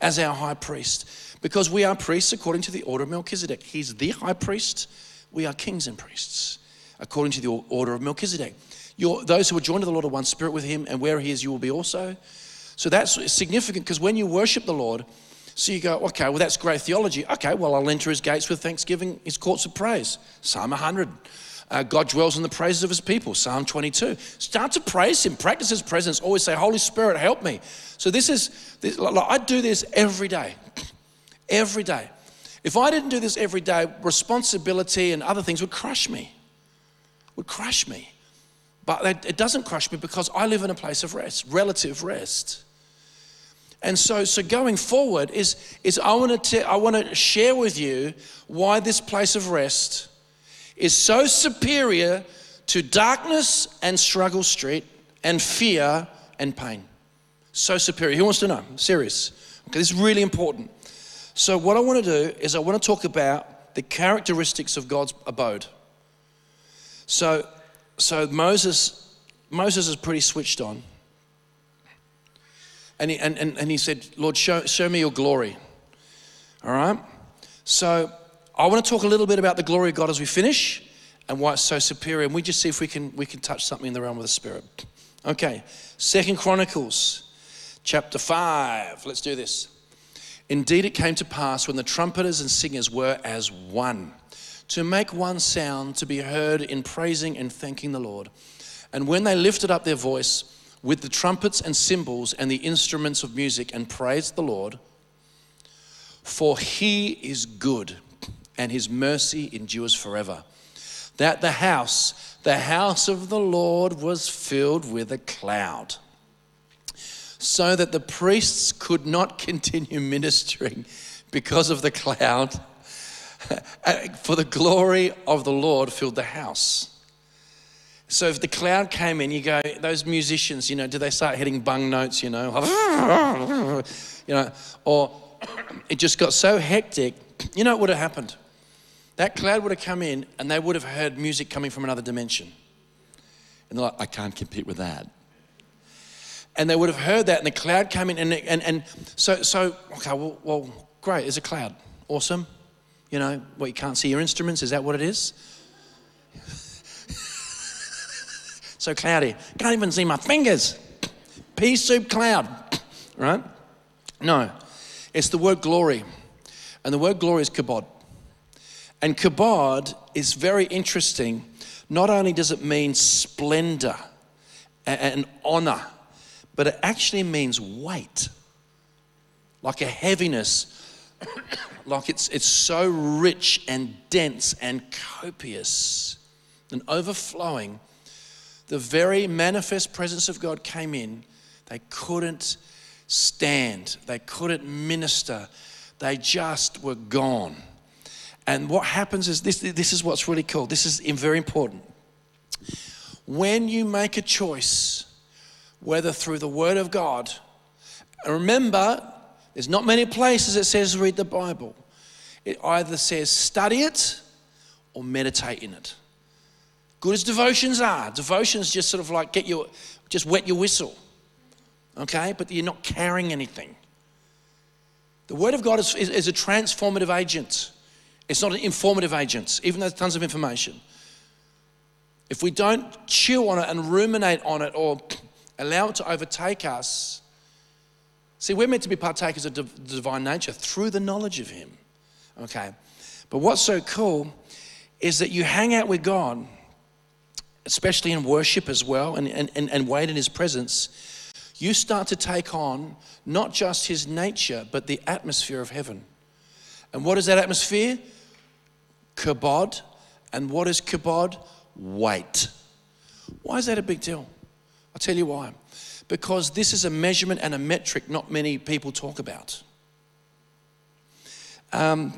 as our high priest because we are priests according to the order of Melchizedek. He's the high priest, we are kings and priests according to the order of Melchizedek. You're, those who are joined to the Lord are one spirit with him, and where he is, you will be also. So that's significant because when you worship the Lord, so you go, okay, well, that's great theology. Okay, well, I'll enter his gates with thanksgiving, his courts of praise. Psalm 100. Uh, God dwells in the praises of his people, Psalm 22. Start to praise him, practice his presence. Always say, Holy Spirit, help me. So, this is, this, like, I do this every day. *clears throat* Every day. If I didn't do this every day, responsibility and other things would crush me. Would crush me. But it doesn't crush me because I live in a place of rest, relative rest. And so, so going forward is, is I want to I want to share with you why this place of rest is so superior to darkness and struggle street and fear and pain. So superior. Who wants to know? I'm serious. Okay, this is really important. So, what I want to do is I want to talk about the characteristics of God's abode. So, so Moses, Moses is pretty switched on. And he, and, and, and he said, Lord, show, show me your glory. All right? So I want to talk a little bit about the glory of God as we finish and why it's so superior. And we just see if we can we can touch something in the realm of the spirit. Okay, Second Chronicles chapter 5. Let's do this. Indeed, it came to pass when the trumpeters and singers were as one, to make one sound to be heard in praising and thanking the Lord. And when they lifted up their voice with the trumpets and cymbals and the instruments of music and praised the Lord, for he is good and his mercy endures forever. That the house, the house of the Lord was filled with a cloud. so that the priests could not *laughs* continue ministering because of the cloud, *laughs* for the glory of the Lord filled the house. So if the cloud came in, you go, those musicians, you know, do they start hitting bung notes, you know? *laughs* you know, or *clears throat* it just got so hectic, you know what would have happened? That cloud would have come in and they would have heard music coming from another dimension. And they're like, I can't compete with that. And they would have heard that and the cloud came in and, and, and so, so okay, well, well, great, there's a cloud. Awesome. You know, what, you can't see your instruments, is that what it is? *laughs* so cloudy. Can't even see my fingers. Pea soup cloud, right? No, it's the word glory. And the word glory is kabod. And kabod is very interesting. Not only does it mean splendor and honor, but it actually means weight, like a heaviness, *coughs* like it's, it's so rich and dense and copious and overflowing the very manifest presence of God came in, they couldn't stand, they couldn't minister, they just were gone. And what happens is this this is what's really cool. This is very important. When you make a choice, whether through the Word of God, remember, there's not many places it says read the Bible. It either says study it or meditate in it. Good as devotions are, devotions just sort of like get you, just wet your whistle, okay? But you're not carrying anything. The Word of God is, is, is a transformative agent. It's not an informative agent, even though there's tons of information. If we don't chew on it and ruminate on it or allow it to overtake us, see, we're meant to be partakers of the divine nature through the knowledge of Him. Okay? But what's so cool is that you hang out with God especially in worship as well, and, and, and, and wait in His presence, you start to take on not just His nature, but the atmosphere of heaven. And what is that atmosphere? Kabod. And what is kabod? Weight. Why is that a big deal? I'll tell you why. Because this is a measurement and a metric not many people talk about. Um,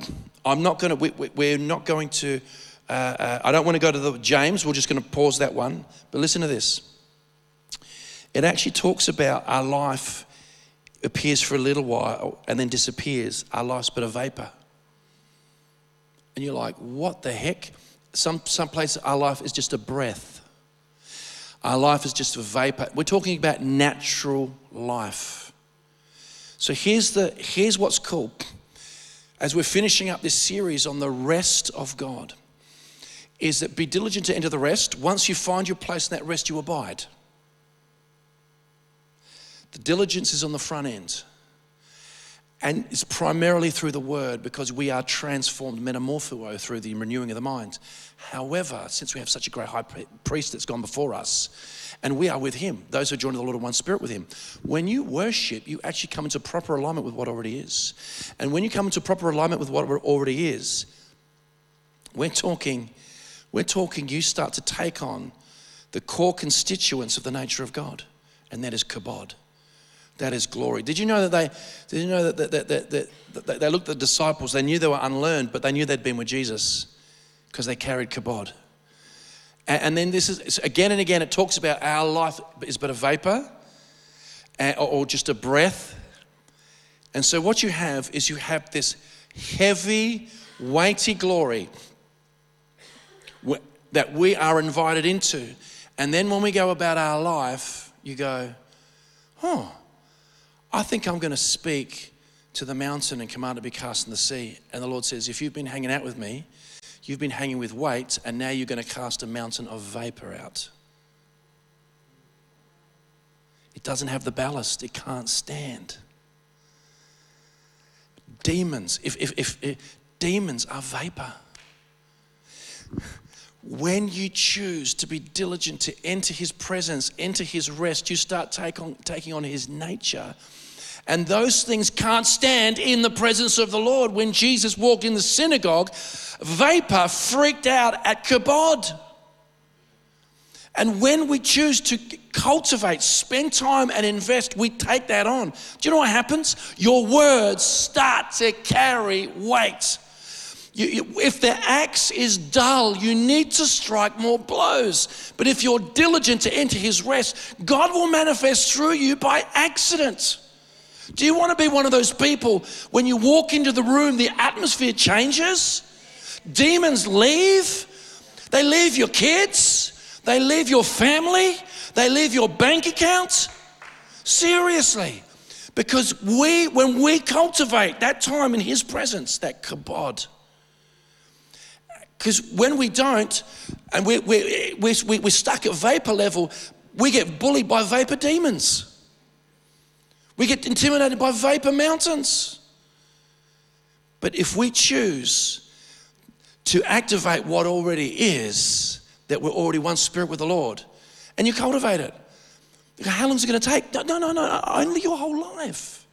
I'm not going to, we, we're not going to uh, uh, I don't want to go to the James, we're just going to pause that one. But listen to this. It actually talks about our life appears for a little while and then disappears. Our life's but a vapor. And you're like, what the heck? Some, some places our life is just a breath. Our life is just a vapor. We're talking about natural life. So here's, the, here's what's cool. As we're finishing up this series on the rest of God is that be diligent to enter the rest. Once you find your place in that rest, you abide. The diligence is on the front end. And it's primarily through the word because we are transformed metamorpho through the renewing of the mind. However, since we have such a great high priest that's gone before us, and we are with him, those who join to the Lord of one spirit with him, when you worship, you actually come into proper alignment with what already is. And when you come into proper alignment with what already is, we're talking we're talking you start to take on the core constituents of the nature of God, and that is kabod. That is glory. Did you know that they did you know that, that, that, that, that they looked at the disciples, they knew they were unlearned, but they knew they'd been with Jesus because they carried kabod. And, and then this is again and again it talks about our life is but a vapor or, or just a breath. And so what you have is you have this heavy, weighty glory that we are invited into. And then when we go about our life, you go, oh, I think I'm going to speak to the mountain and command it to be cast in the sea. And the Lord says, if you've been hanging out with me, you've been hanging with weight, and now you're going to cast a mountain of vapor out. It doesn't have the ballast, it can't stand. Demons, if, if, if, if demons are vapor when you choose to be diligent to enter his presence, enter his rest, you start take on, taking on his nature. And those things can't stand in the presence of the Lord. When Jesus walked in the synagogue, vapor freaked out at Kabod. And when we choose to cultivate, spend time, and invest, we take that on. Do you know what happens? Your words start to carry weight. You, you, if the axe is dull, you need to strike more blows. But if you're diligent to enter his rest, God will manifest through you by accident. Do you want to be one of those people when you walk into the room, the atmosphere changes? Demons leave. They leave your kids. They leave your family, they leave your bank account. Seriously. Because we, when we cultivate that time in His presence, that kabod, because when we don't, and we're, we're, we're, we're stuck at vapor level, we get bullied by vapor demons. We get intimidated by vapor mountains. But if we choose to activate what already is, that we're already one spirit with the Lord. And you cultivate it. How long is it going to take? No, no, no, no, only your whole life.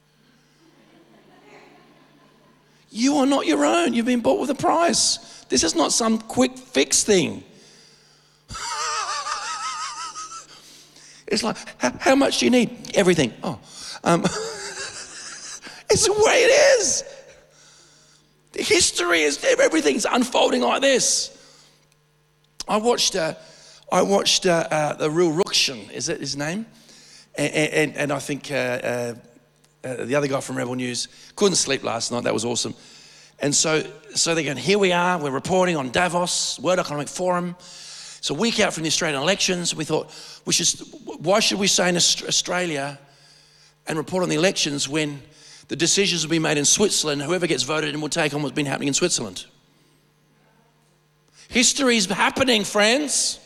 You are not your own. You've been bought with a price. This is not some quick fix thing. *laughs* it's like, how, much do you need? Everything. Oh, um, *laughs* it's the way it is. The history is everything's unfolding like this. I watched, uh, I watched uh, uh, the real Rukshan, is that his name? And, and, and I think uh, uh, uh, the other guy from Rebel News couldn't sleep last night. That was awesome. And so, so they're going, here we are, we're reporting on Davos, World Economic Forum. It's a week out from the Australian elections. We thought, we should, why should we say in Australia and report on the elections when the decisions will be made in Switzerland? Whoever gets voted in will take on what's been happening in Switzerland. History is happening, friends.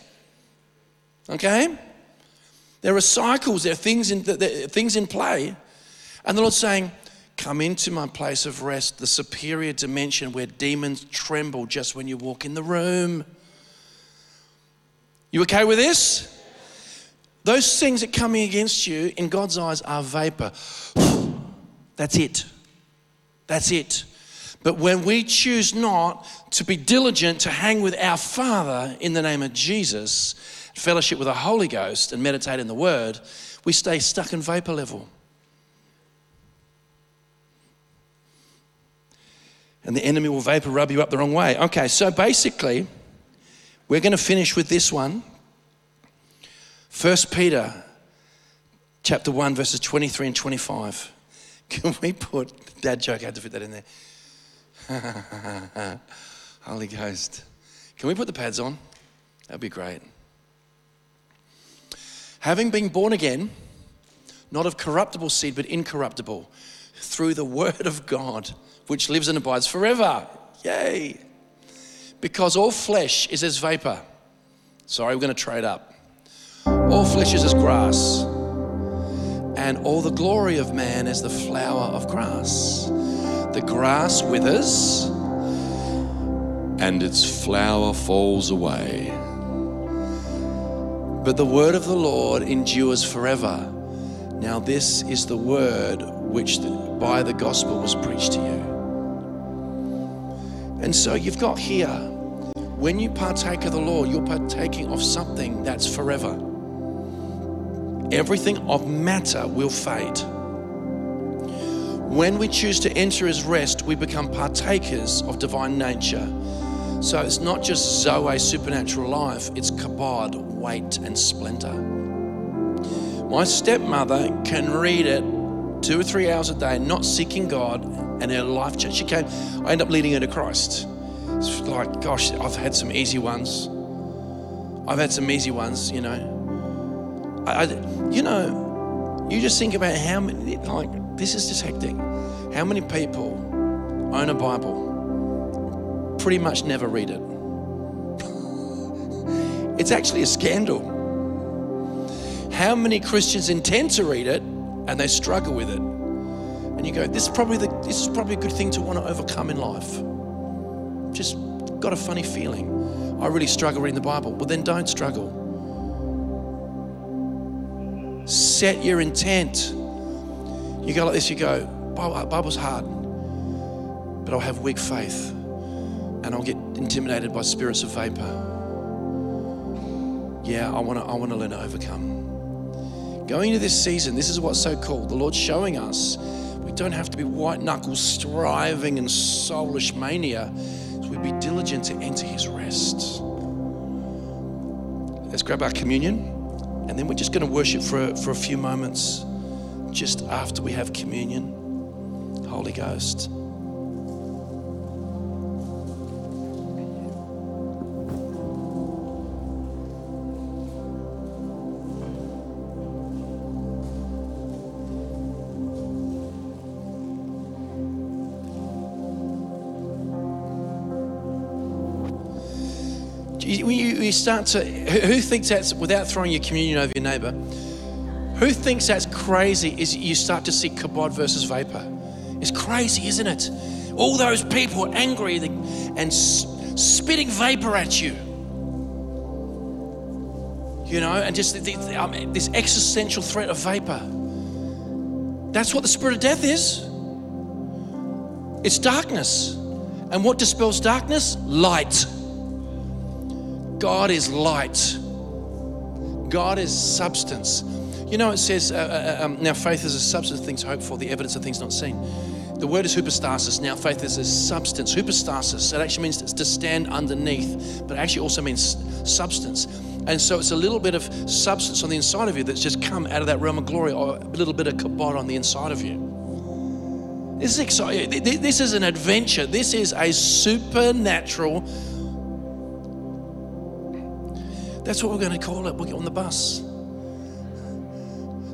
Okay? There are cycles, there are things in, there are things in play. And the Lord's saying, Come into my place of rest, the superior dimension where demons tremble just when you walk in the room. You okay with this? Those things that coming against you in God's eyes are vapor. *sighs* That's it. That's it. But when we choose not to be diligent to hang with our Father in the name of Jesus, fellowship with the Holy Ghost, and meditate in the Word, we stay stuck in vapor level. And the enemy will vapor rub you up the wrong way. Okay, so basically, we're going to finish with this one. First Peter chapter 1, verses 23 and 25. *laughs* Can we put dad joke? I had to fit that in there. *laughs* Holy Ghost. Can we put the pads on? That'd be great. Having been born again, not of corruptible seed, but incorruptible, through the word of God, which lives and abides forever. Yay. Because all flesh is as vapor. Sorry, we're going to trade up. All flesh is as grass, and all the glory of man is the flower of grass. The grass withers and its flower falls away. But the word of the Lord endures forever. Now, this is the word which by the gospel was preached to you. And so you've got here, when you partake of the Lord, you're partaking of something that's forever. Everything of matter will fade. When we choose to enter his rest, we become partakers of divine nature. So it's not just Zoe supernatural life, it's kabod, weight, and splendor. My stepmother can read it two or three hours a day, not seeking God, and her life changed. She came, I end up leading her to Christ. It's like, gosh, I've had some easy ones. I've had some easy ones, you know. I, I you know, you just think about how many, like, this is just hectic. How many people own a Bible, pretty much never read it? *laughs* it's actually a scandal. How many Christians intend to read it and they struggle with it? And you go, this is probably the, this is probably a good thing to want to overcome in life. Just got a funny feeling. I really struggle reading the Bible. Well, then don't struggle. Set your intent you go like this, you go, Bible's hard, but I'll have weak faith and I'll get intimidated by spirits of vapor. yeah, I want to I want to learn to overcome. Going into this season, this is what's so cool. The Lord's showing us we don't have to be white knuckles striving and soulish mania. So we be diligent to enter his rest. Let's grab our communion, and then we're just going to worship for, for a few moments just after we have communion. Holy Ghost. You, start to, who thinks that's, without throwing your communion over your neighbor, who thinks that's crazy is you start to see kabod versus vapor. It's crazy, isn't it? All those people angry and spitting vapor at you. You know, and just um, this existential threat of vapor. That's what the spirit of death is. It's darkness. And what dispels darkness? Light. God is light. God is substance. You know, it says, uh, uh, um, now faith is a substance of things hoped for, the evidence of things not seen. The word is hypostasis. Now, faith is a substance. Hypostasis, it actually means to stand underneath, but it actually also means substance. And so it's a little bit of substance on the inside of you that's just come out of that realm of glory, or a little bit of kabod on the inside of you. This is exciting. This is an adventure. This is a supernatural that's what we're going to call it. We'll get on the bus.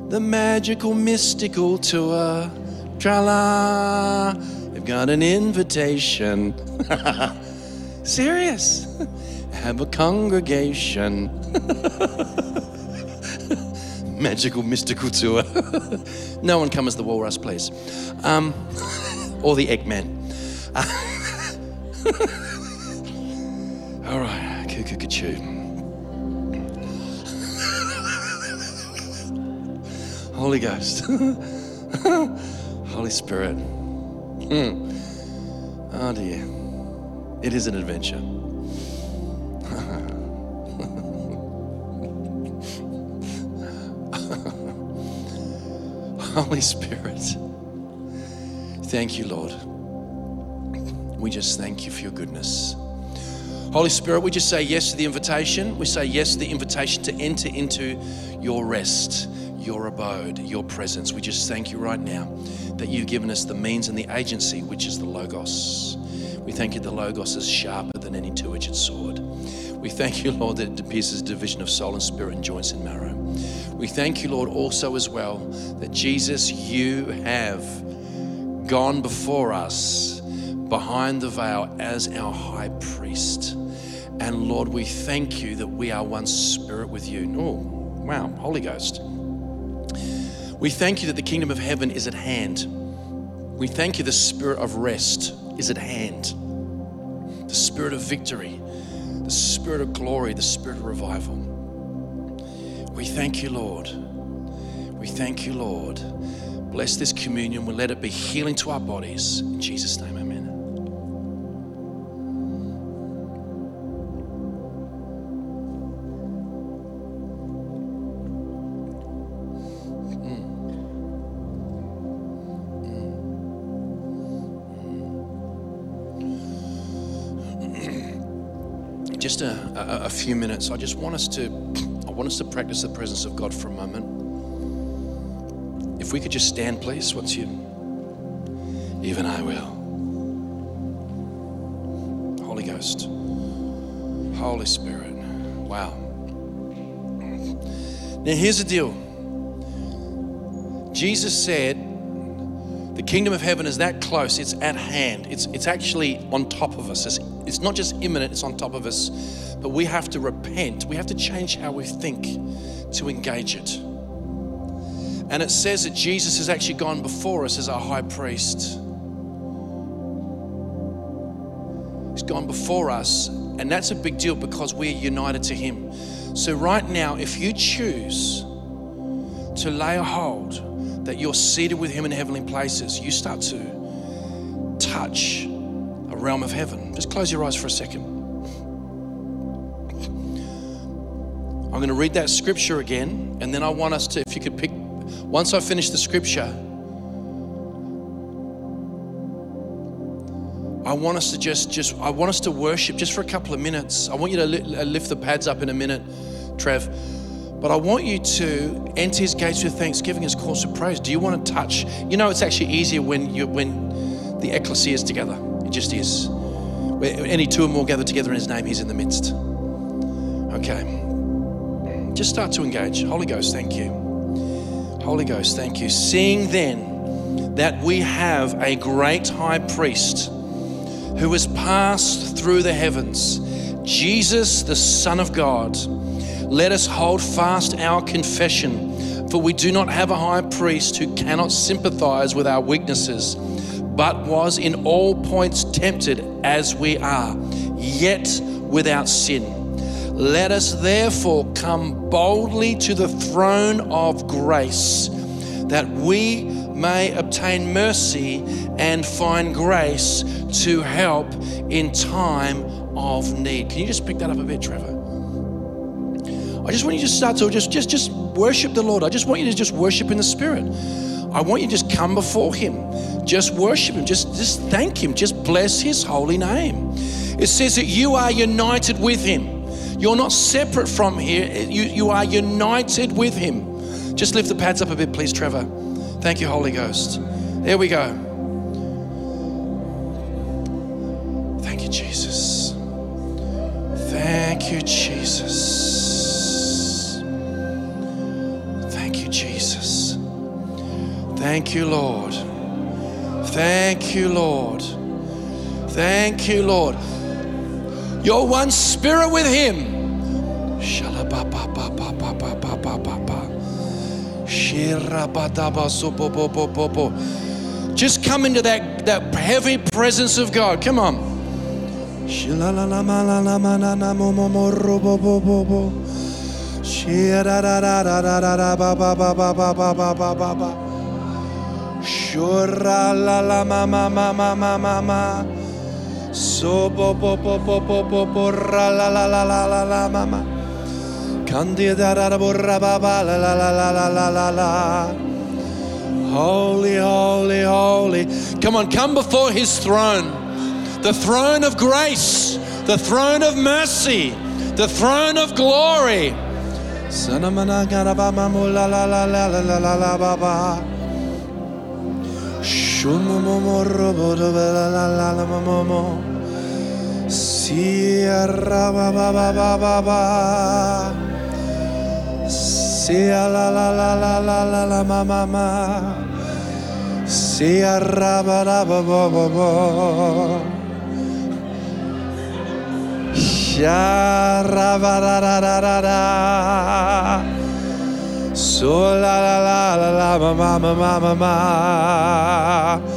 The magical, mystical tour. Tra la. We've got an invitation. *laughs* Serious. *laughs* Have a congregation. *laughs* magical, mystical tour. no one comes as the walrus, please. Um, or the Eggman. All right, cuckoo choo. Holy Ghost, *laughs* Holy Spirit. Hmm. Oh dear, it is an adventure. *laughs* Holy Spirit, thank you, Lord. We just thank you for your goodness. Holy Spirit, we just say yes to the invitation. We say yes to the invitation to enter into your rest your abode, your presence. We just thank you right now that you've given us the means and the agency, which is the Logos. We thank you the Logos is sharper than any two edged sword. We thank you, Lord, that it pierces division of soul and spirit and joints and marrow. We thank you, Lord, also as well that Jesus, you have gone before us behind the veil as our high priest. And Lord, we thank you that we are one spirit with you. Oh, wow, Holy Ghost. We thank you that the kingdom of heaven is at hand. We thank you the spirit of rest is at hand. The spirit of victory, the spirit of glory, the spirit of revival. We thank you, Lord. We thank you, Lord. Bless this communion. We'll let it be healing to our bodies. In Jesus' name, a, few minutes, I just want us to, I want us to practice the presence of God for a moment. If we could just stand, please, once you, even I will. Holy Ghost, Holy Spirit, wow. Now here's the deal. Jesus said, the kingdom of heaven is that close, it's at hand. It's, it's actually on top of us. It's, it's not just imminent, it's on top of us. But we have to repent. We have to change how we think to engage it. And it says that Jesus has actually gone before us as our high priest. He's gone before us, and that's a big deal because we're united to Him. So, right now, if you choose to lay a hold that you're seated with Him in heavenly places, you start to touch a realm of heaven. Just close your eyes for a second. I'm going to read that scripture again, and then I want us to, if you could pick, once I finish the scripture, I want us to just, just, I want us to worship just for a couple of minutes. I want you to uh, lift the pads up in a minute, Trev. But I want you to enter his gates with thanksgiving, his course of praise. Do you want to touch? You know, it's actually easier when you when the ecclesia is together. It just is. Where any two or more gathered together in his name, he's in the midst. Okay. Just start to engage. Holy Ghost, thank you. Holy Ghost, thank you. Seeing then that we have a great high priest who has passed through the heavens, Jesus, the Son of God, let us hold fast our confession. For we do not have a high priest who cannot sympathize with our weaknesses, but was in all points tempted as we are, yet without sin. Let us therefore come boldly to the throne of grace that we may obtain mercy and find grace to help in time of need. Can you just pick that up a bit, Trevor? I just want you to start to just just just worship the Lord. I just want you to just worship in the Spirit. I want you to just come before Him, just worship Him, just just thank Him, just bless His holy name. It says that you are united with Him. You're not separate from here. You you are united with Him. Just lift the pads up a bit, please, Trevor. Thank you, Holy Ghost. There we go. Thank you, Jesus. Thank you, Jesus. Thank you, Jesus. Thank you, Lord. Thank you, Lord. Thank you, Lord. You're one spirit with Him. Just come into that, that heavy presence of God. Come on. Shura la la ma ma ma ma ma ma ma so po po po po po po po ra la la la la la la ma ma Candida da borra ba ba la la la la la la la la Holy, holy, holy. Come on, come before his throne. The throne of grace, the throne of mercy, the throne of glory. Sanamana Sea la la la la la la la ma ma ma. Ra ba ba ba ba. Ra ra ra ra ra. So la la la la la ma ma ma ma ma ma.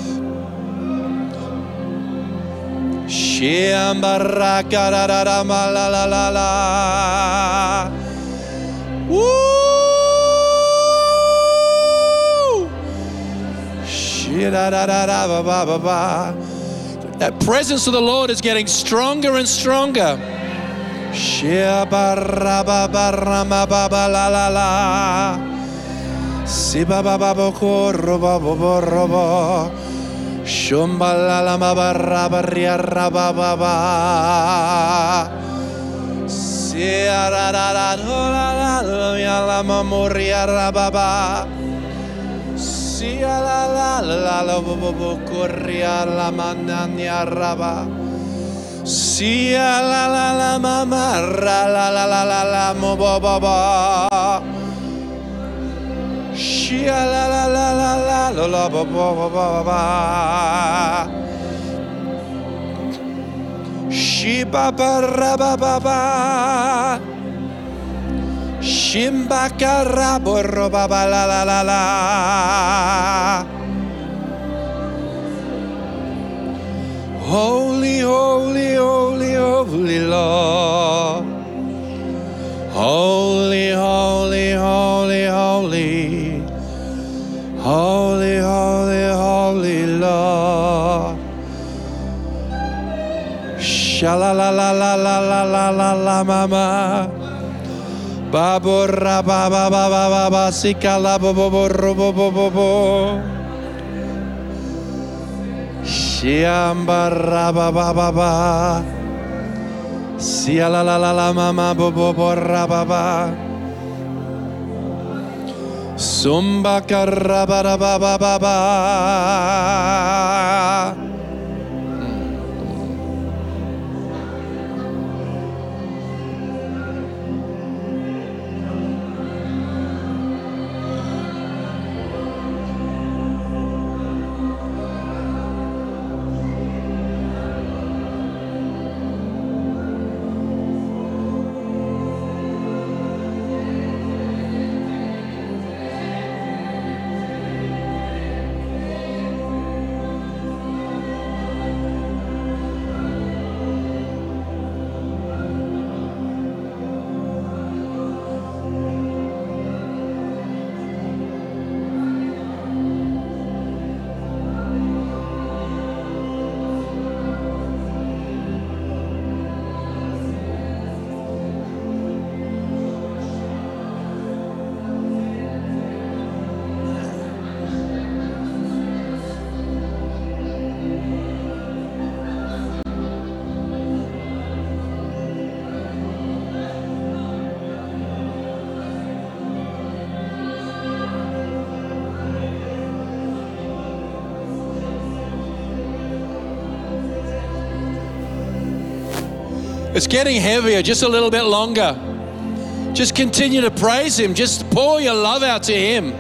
Shean barraka da da da ma la la la la. Woo! She da da da ba ba ba ba. That presence of the Lord is getting stronger and stronger. Shea barra ba barra ma ba ba la la la. Si ba ba ba bo ko ro ba ba bo ro ba. Sia la la la la la corria la la la Sia la la la la la la la la la mo bo bo bo. Shia la la la la la la la ba ba ba ba ba. Shiba ba ra ba ba ba. Shimba ka ra bo ro ba la la la la. Holy, holy, holy, holy Lord. Holy, holy, holy, holy. Holy, holy, holy Lord. Sha la la la la la la la la la mama. Babora ba ba ba ba ba ba sikala bo bo bo ro bo bo bo bo. Shiambara ba ba ba ba. Sia la la la la mama bo bo bo ra ba ba. Zumba carrabarababa. It's getting heavier, just a little bit longer. Just continue to praise Him. Just pour your love out to Him.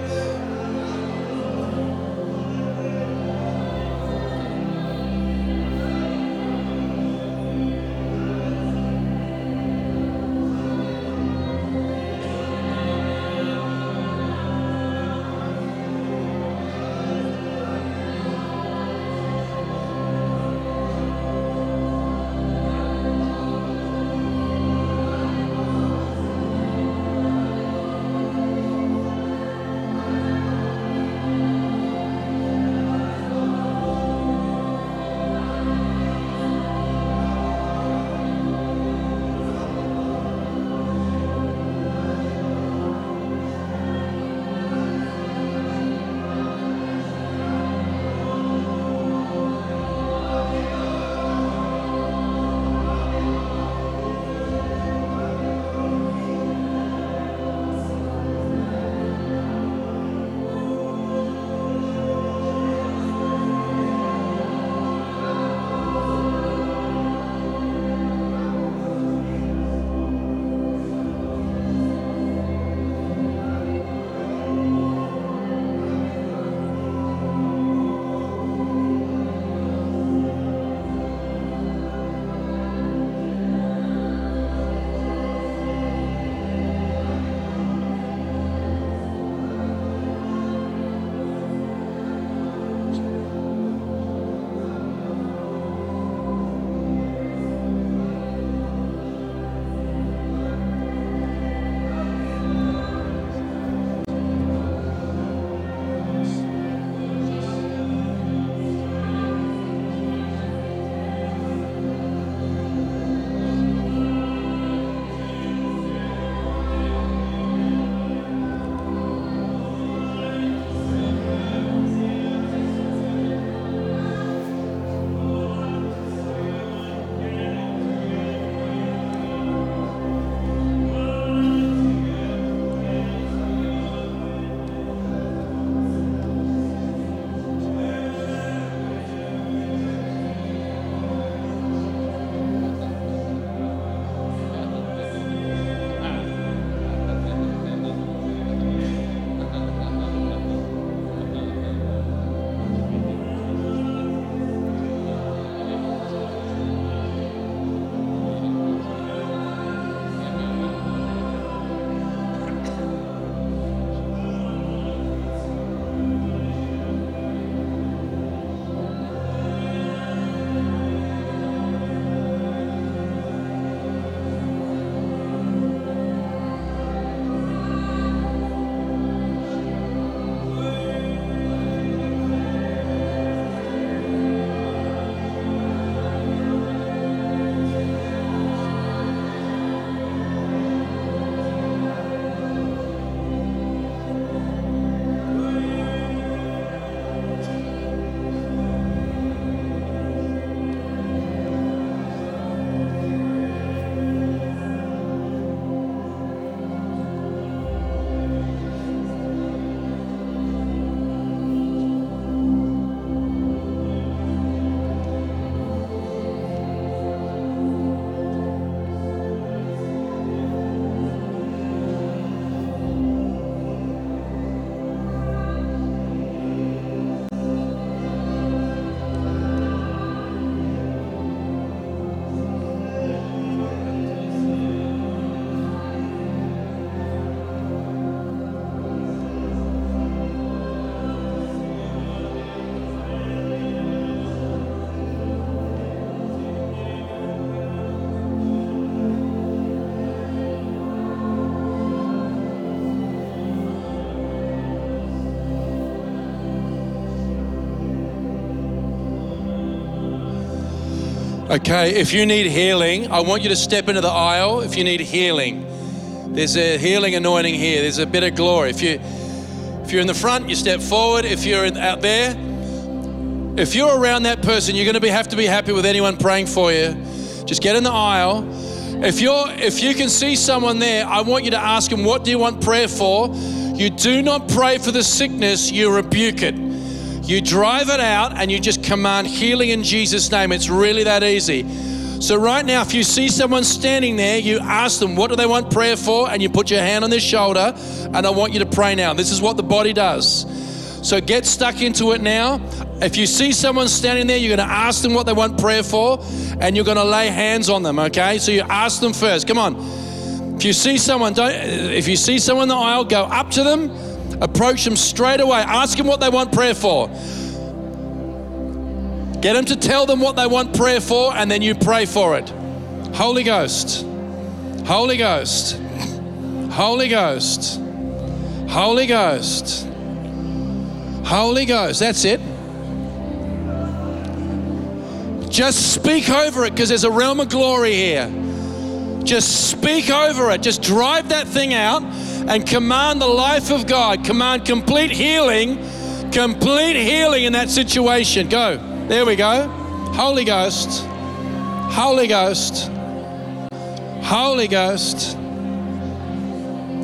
Okay, if you need healing, I want you to step into the aisle if you need healing. There's a healing anointing here. There's a bit of glory. If you if you're in the front, you step forward. If you're out there, if you're around that person, you're going to be, have to be happy with anyone praying for you. Just get in the aisle. If you're if you can see someone there, I want you to ask them, "What do you want prayer for?" You do not pray for the sickness, you rebuke it. You drive it out and you just command healing in Jesus' name. It's really that easy. So, right now, if you see someone standing there, you ask them, What do they want prayer for? And you put your hand on their shoulder, and I want you to pray now. This is what the body does. So, get stuck into it now. If you see someone standing there, you're going to ask them what they want prayer for, and you're going to lay hands on them, okay? So, you ask them first. Come on. If you see someone, don't, if you see someone in the aisle, go up to them Approach them straight away. Ask them what they want prayer for. Get them to tell them what they want prayer for, and then you pray for it. Holy Ghost, Holy Ghost, Holy Ghost, Holy Ghost, Holy Ghost. That's it. Just speak over it because there's a realm of glory here. Just speak over it. Just drive that thing out and command the life of God, command complete healing, complete healing in that situation. Go. There we go. Holy Ghost, Holy Ghost, Holy Ghost,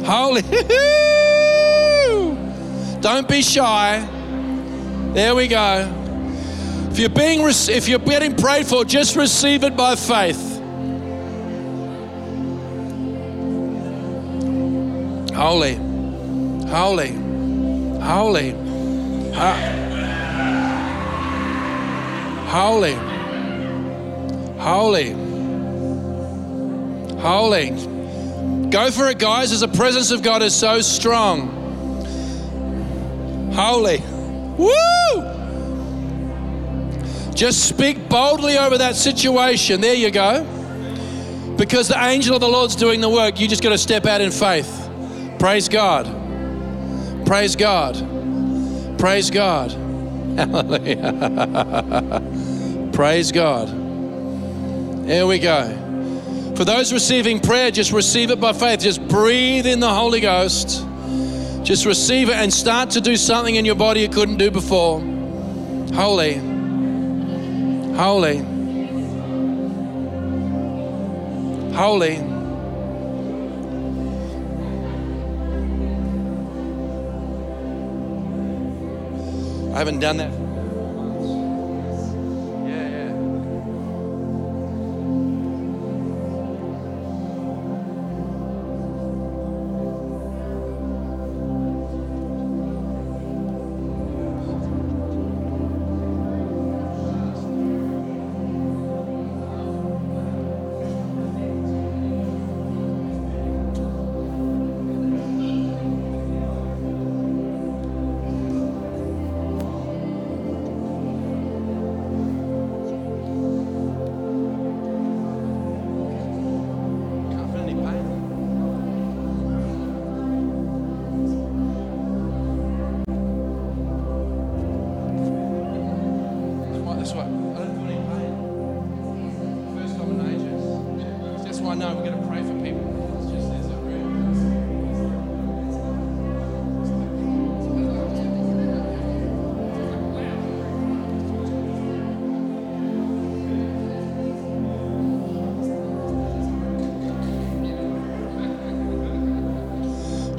Holy. *laughs* Don't be shy. There we go. If you're being if you're getting prayed for, just receive it by faith. Holy, holy, holy, holy, holy, holy. Go for it, guys, as the presence of God is so strong. Holy. Woo! Just speak boldly over that situation. There you go. Because the angel of the Lord's doing the work, you just got to step out in faith. Praise God. Praise God. Praise God. *laughs* Hallelujah. Praise God. Here we go. For those receiving prayer, just receive it by faith. Just breathe in the Holy Ghost. Just receive it and start to do something in your body you couldn't do before. Holy. Holy. Holy. I haven't done that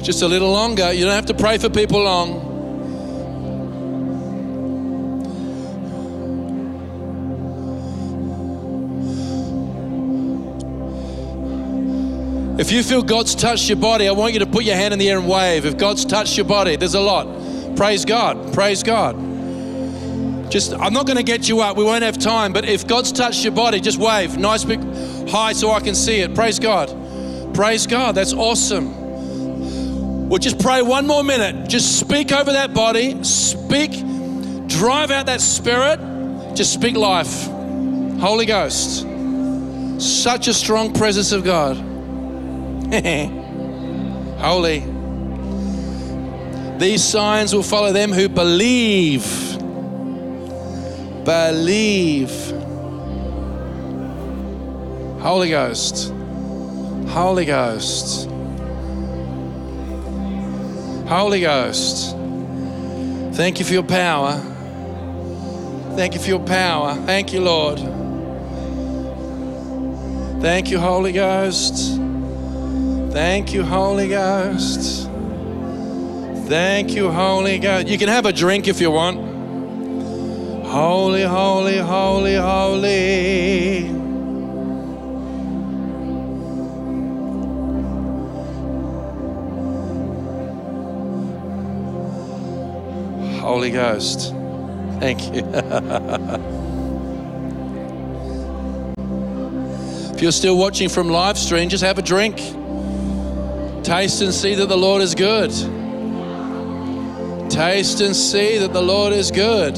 Just a little longer. You don't have to pray for people long. If you feel God's touched your body, I want you to put your hand in the air and wave. If God's touched your body, there's a lot. Praise God. Praise God. Just, I'm not going to get you up. We won't have time. But if God's touched your body, just wave. Nice big high so I can see it. Praise God. Praise God. That's awesome. We'll just pray one more minute. Just speak over that body. Speak, drive out that spirit. Just speak life. Holy Ghost. Such a strong presence of God. *laughs* Holy. These signs will follow them who believe. Believe. Holy Ghost. Holy Ghost. Holy Ghost. Thank you for your power. Thank you for your power. Thank you, Lord. Thank you, Holy Ghost. Thank you, Holy Ghost. Thank you, Holy Ghost. You can have a drink if you want. Holy, holy, holy, holy. Holy Ghost. Thank you. *laughs* if you're still watching from live stream, just have a drink. Taste and see that the Lord is good. Taste and see that the Lord is good.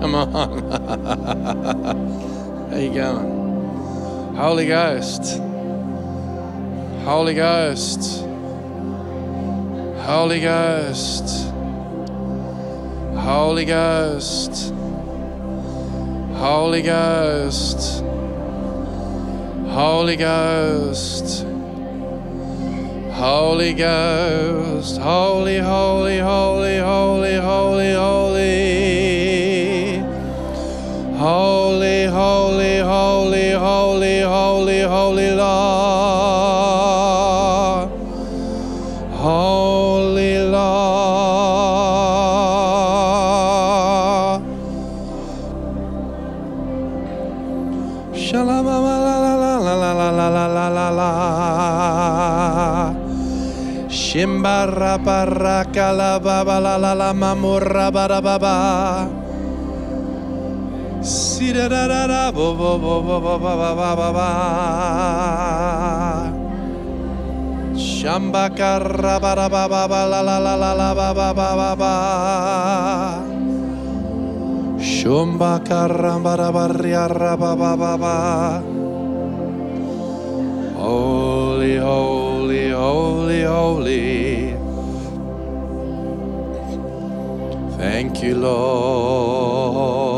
Come on. *laughs* How you going? Holy Ghost. Holy Ghost. Holy Ghost. Holy Ghost. Holy Ghost. Holy Ghost. Holy Ghost. Holy, holy, holy, holy, holy, holy. Holy, holy, Shimbara baraka la baba la la la mamura bara baba. Sida da da da bo bo bo bo bo bo bo bo bo bo. Shamba la la la la la ba ba ba ba ba ba ba ba. Holy, holy, holy, holy. Thank you, Lord.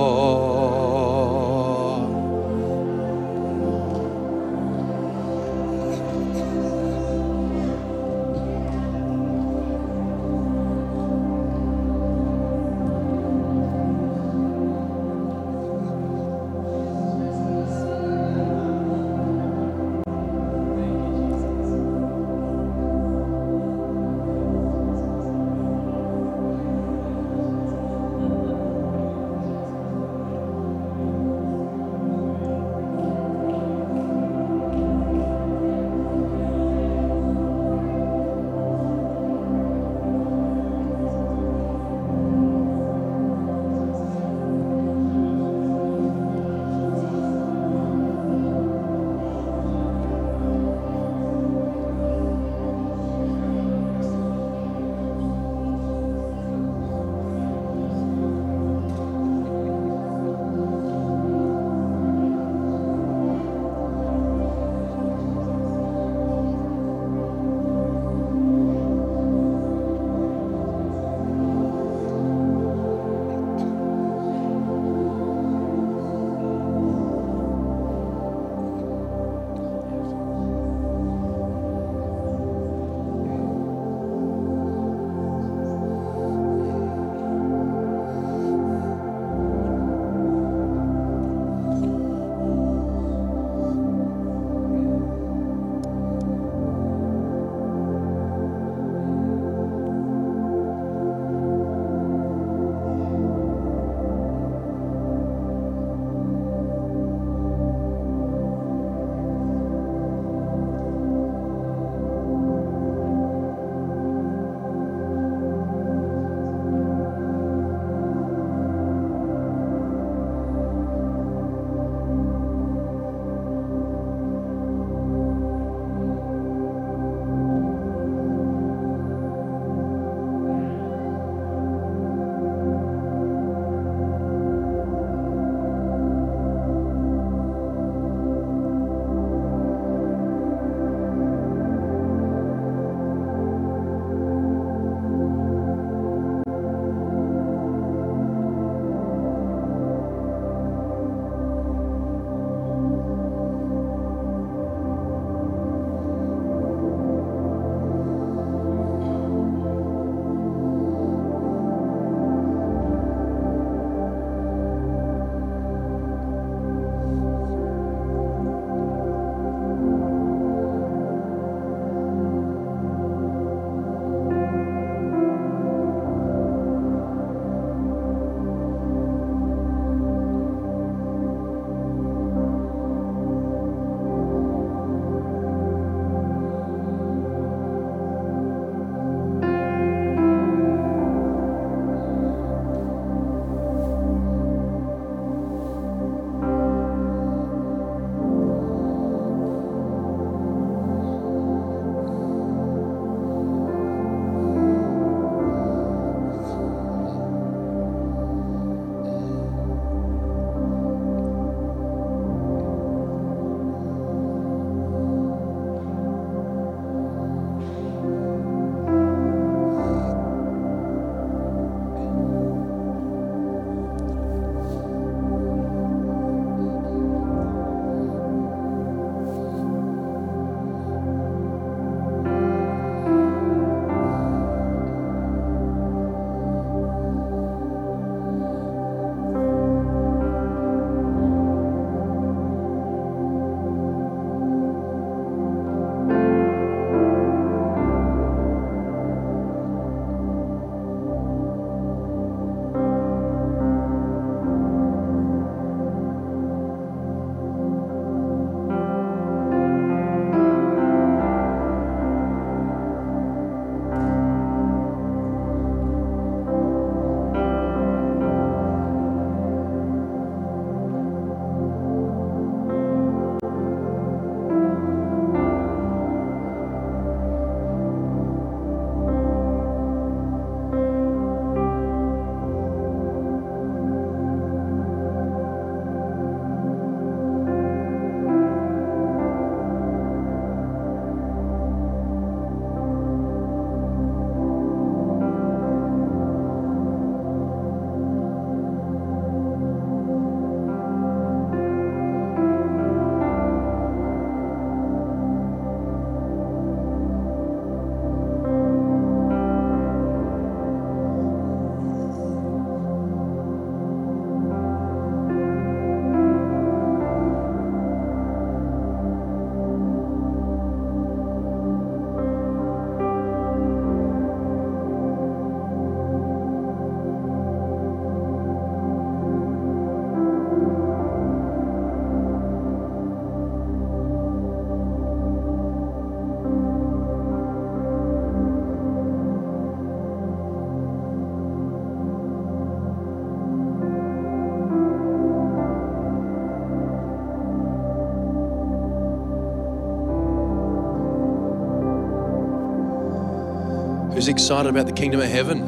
Who's excited about the kingdom of heaven?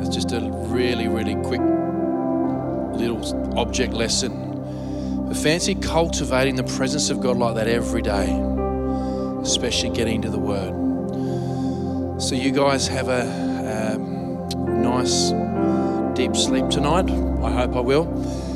It's just a really, really quick little object lesson. But fancy cultivating the presence of God like that every day, especially getting into the Word. So, you guys have a um, nice, deep sleep tonight. I hope I will.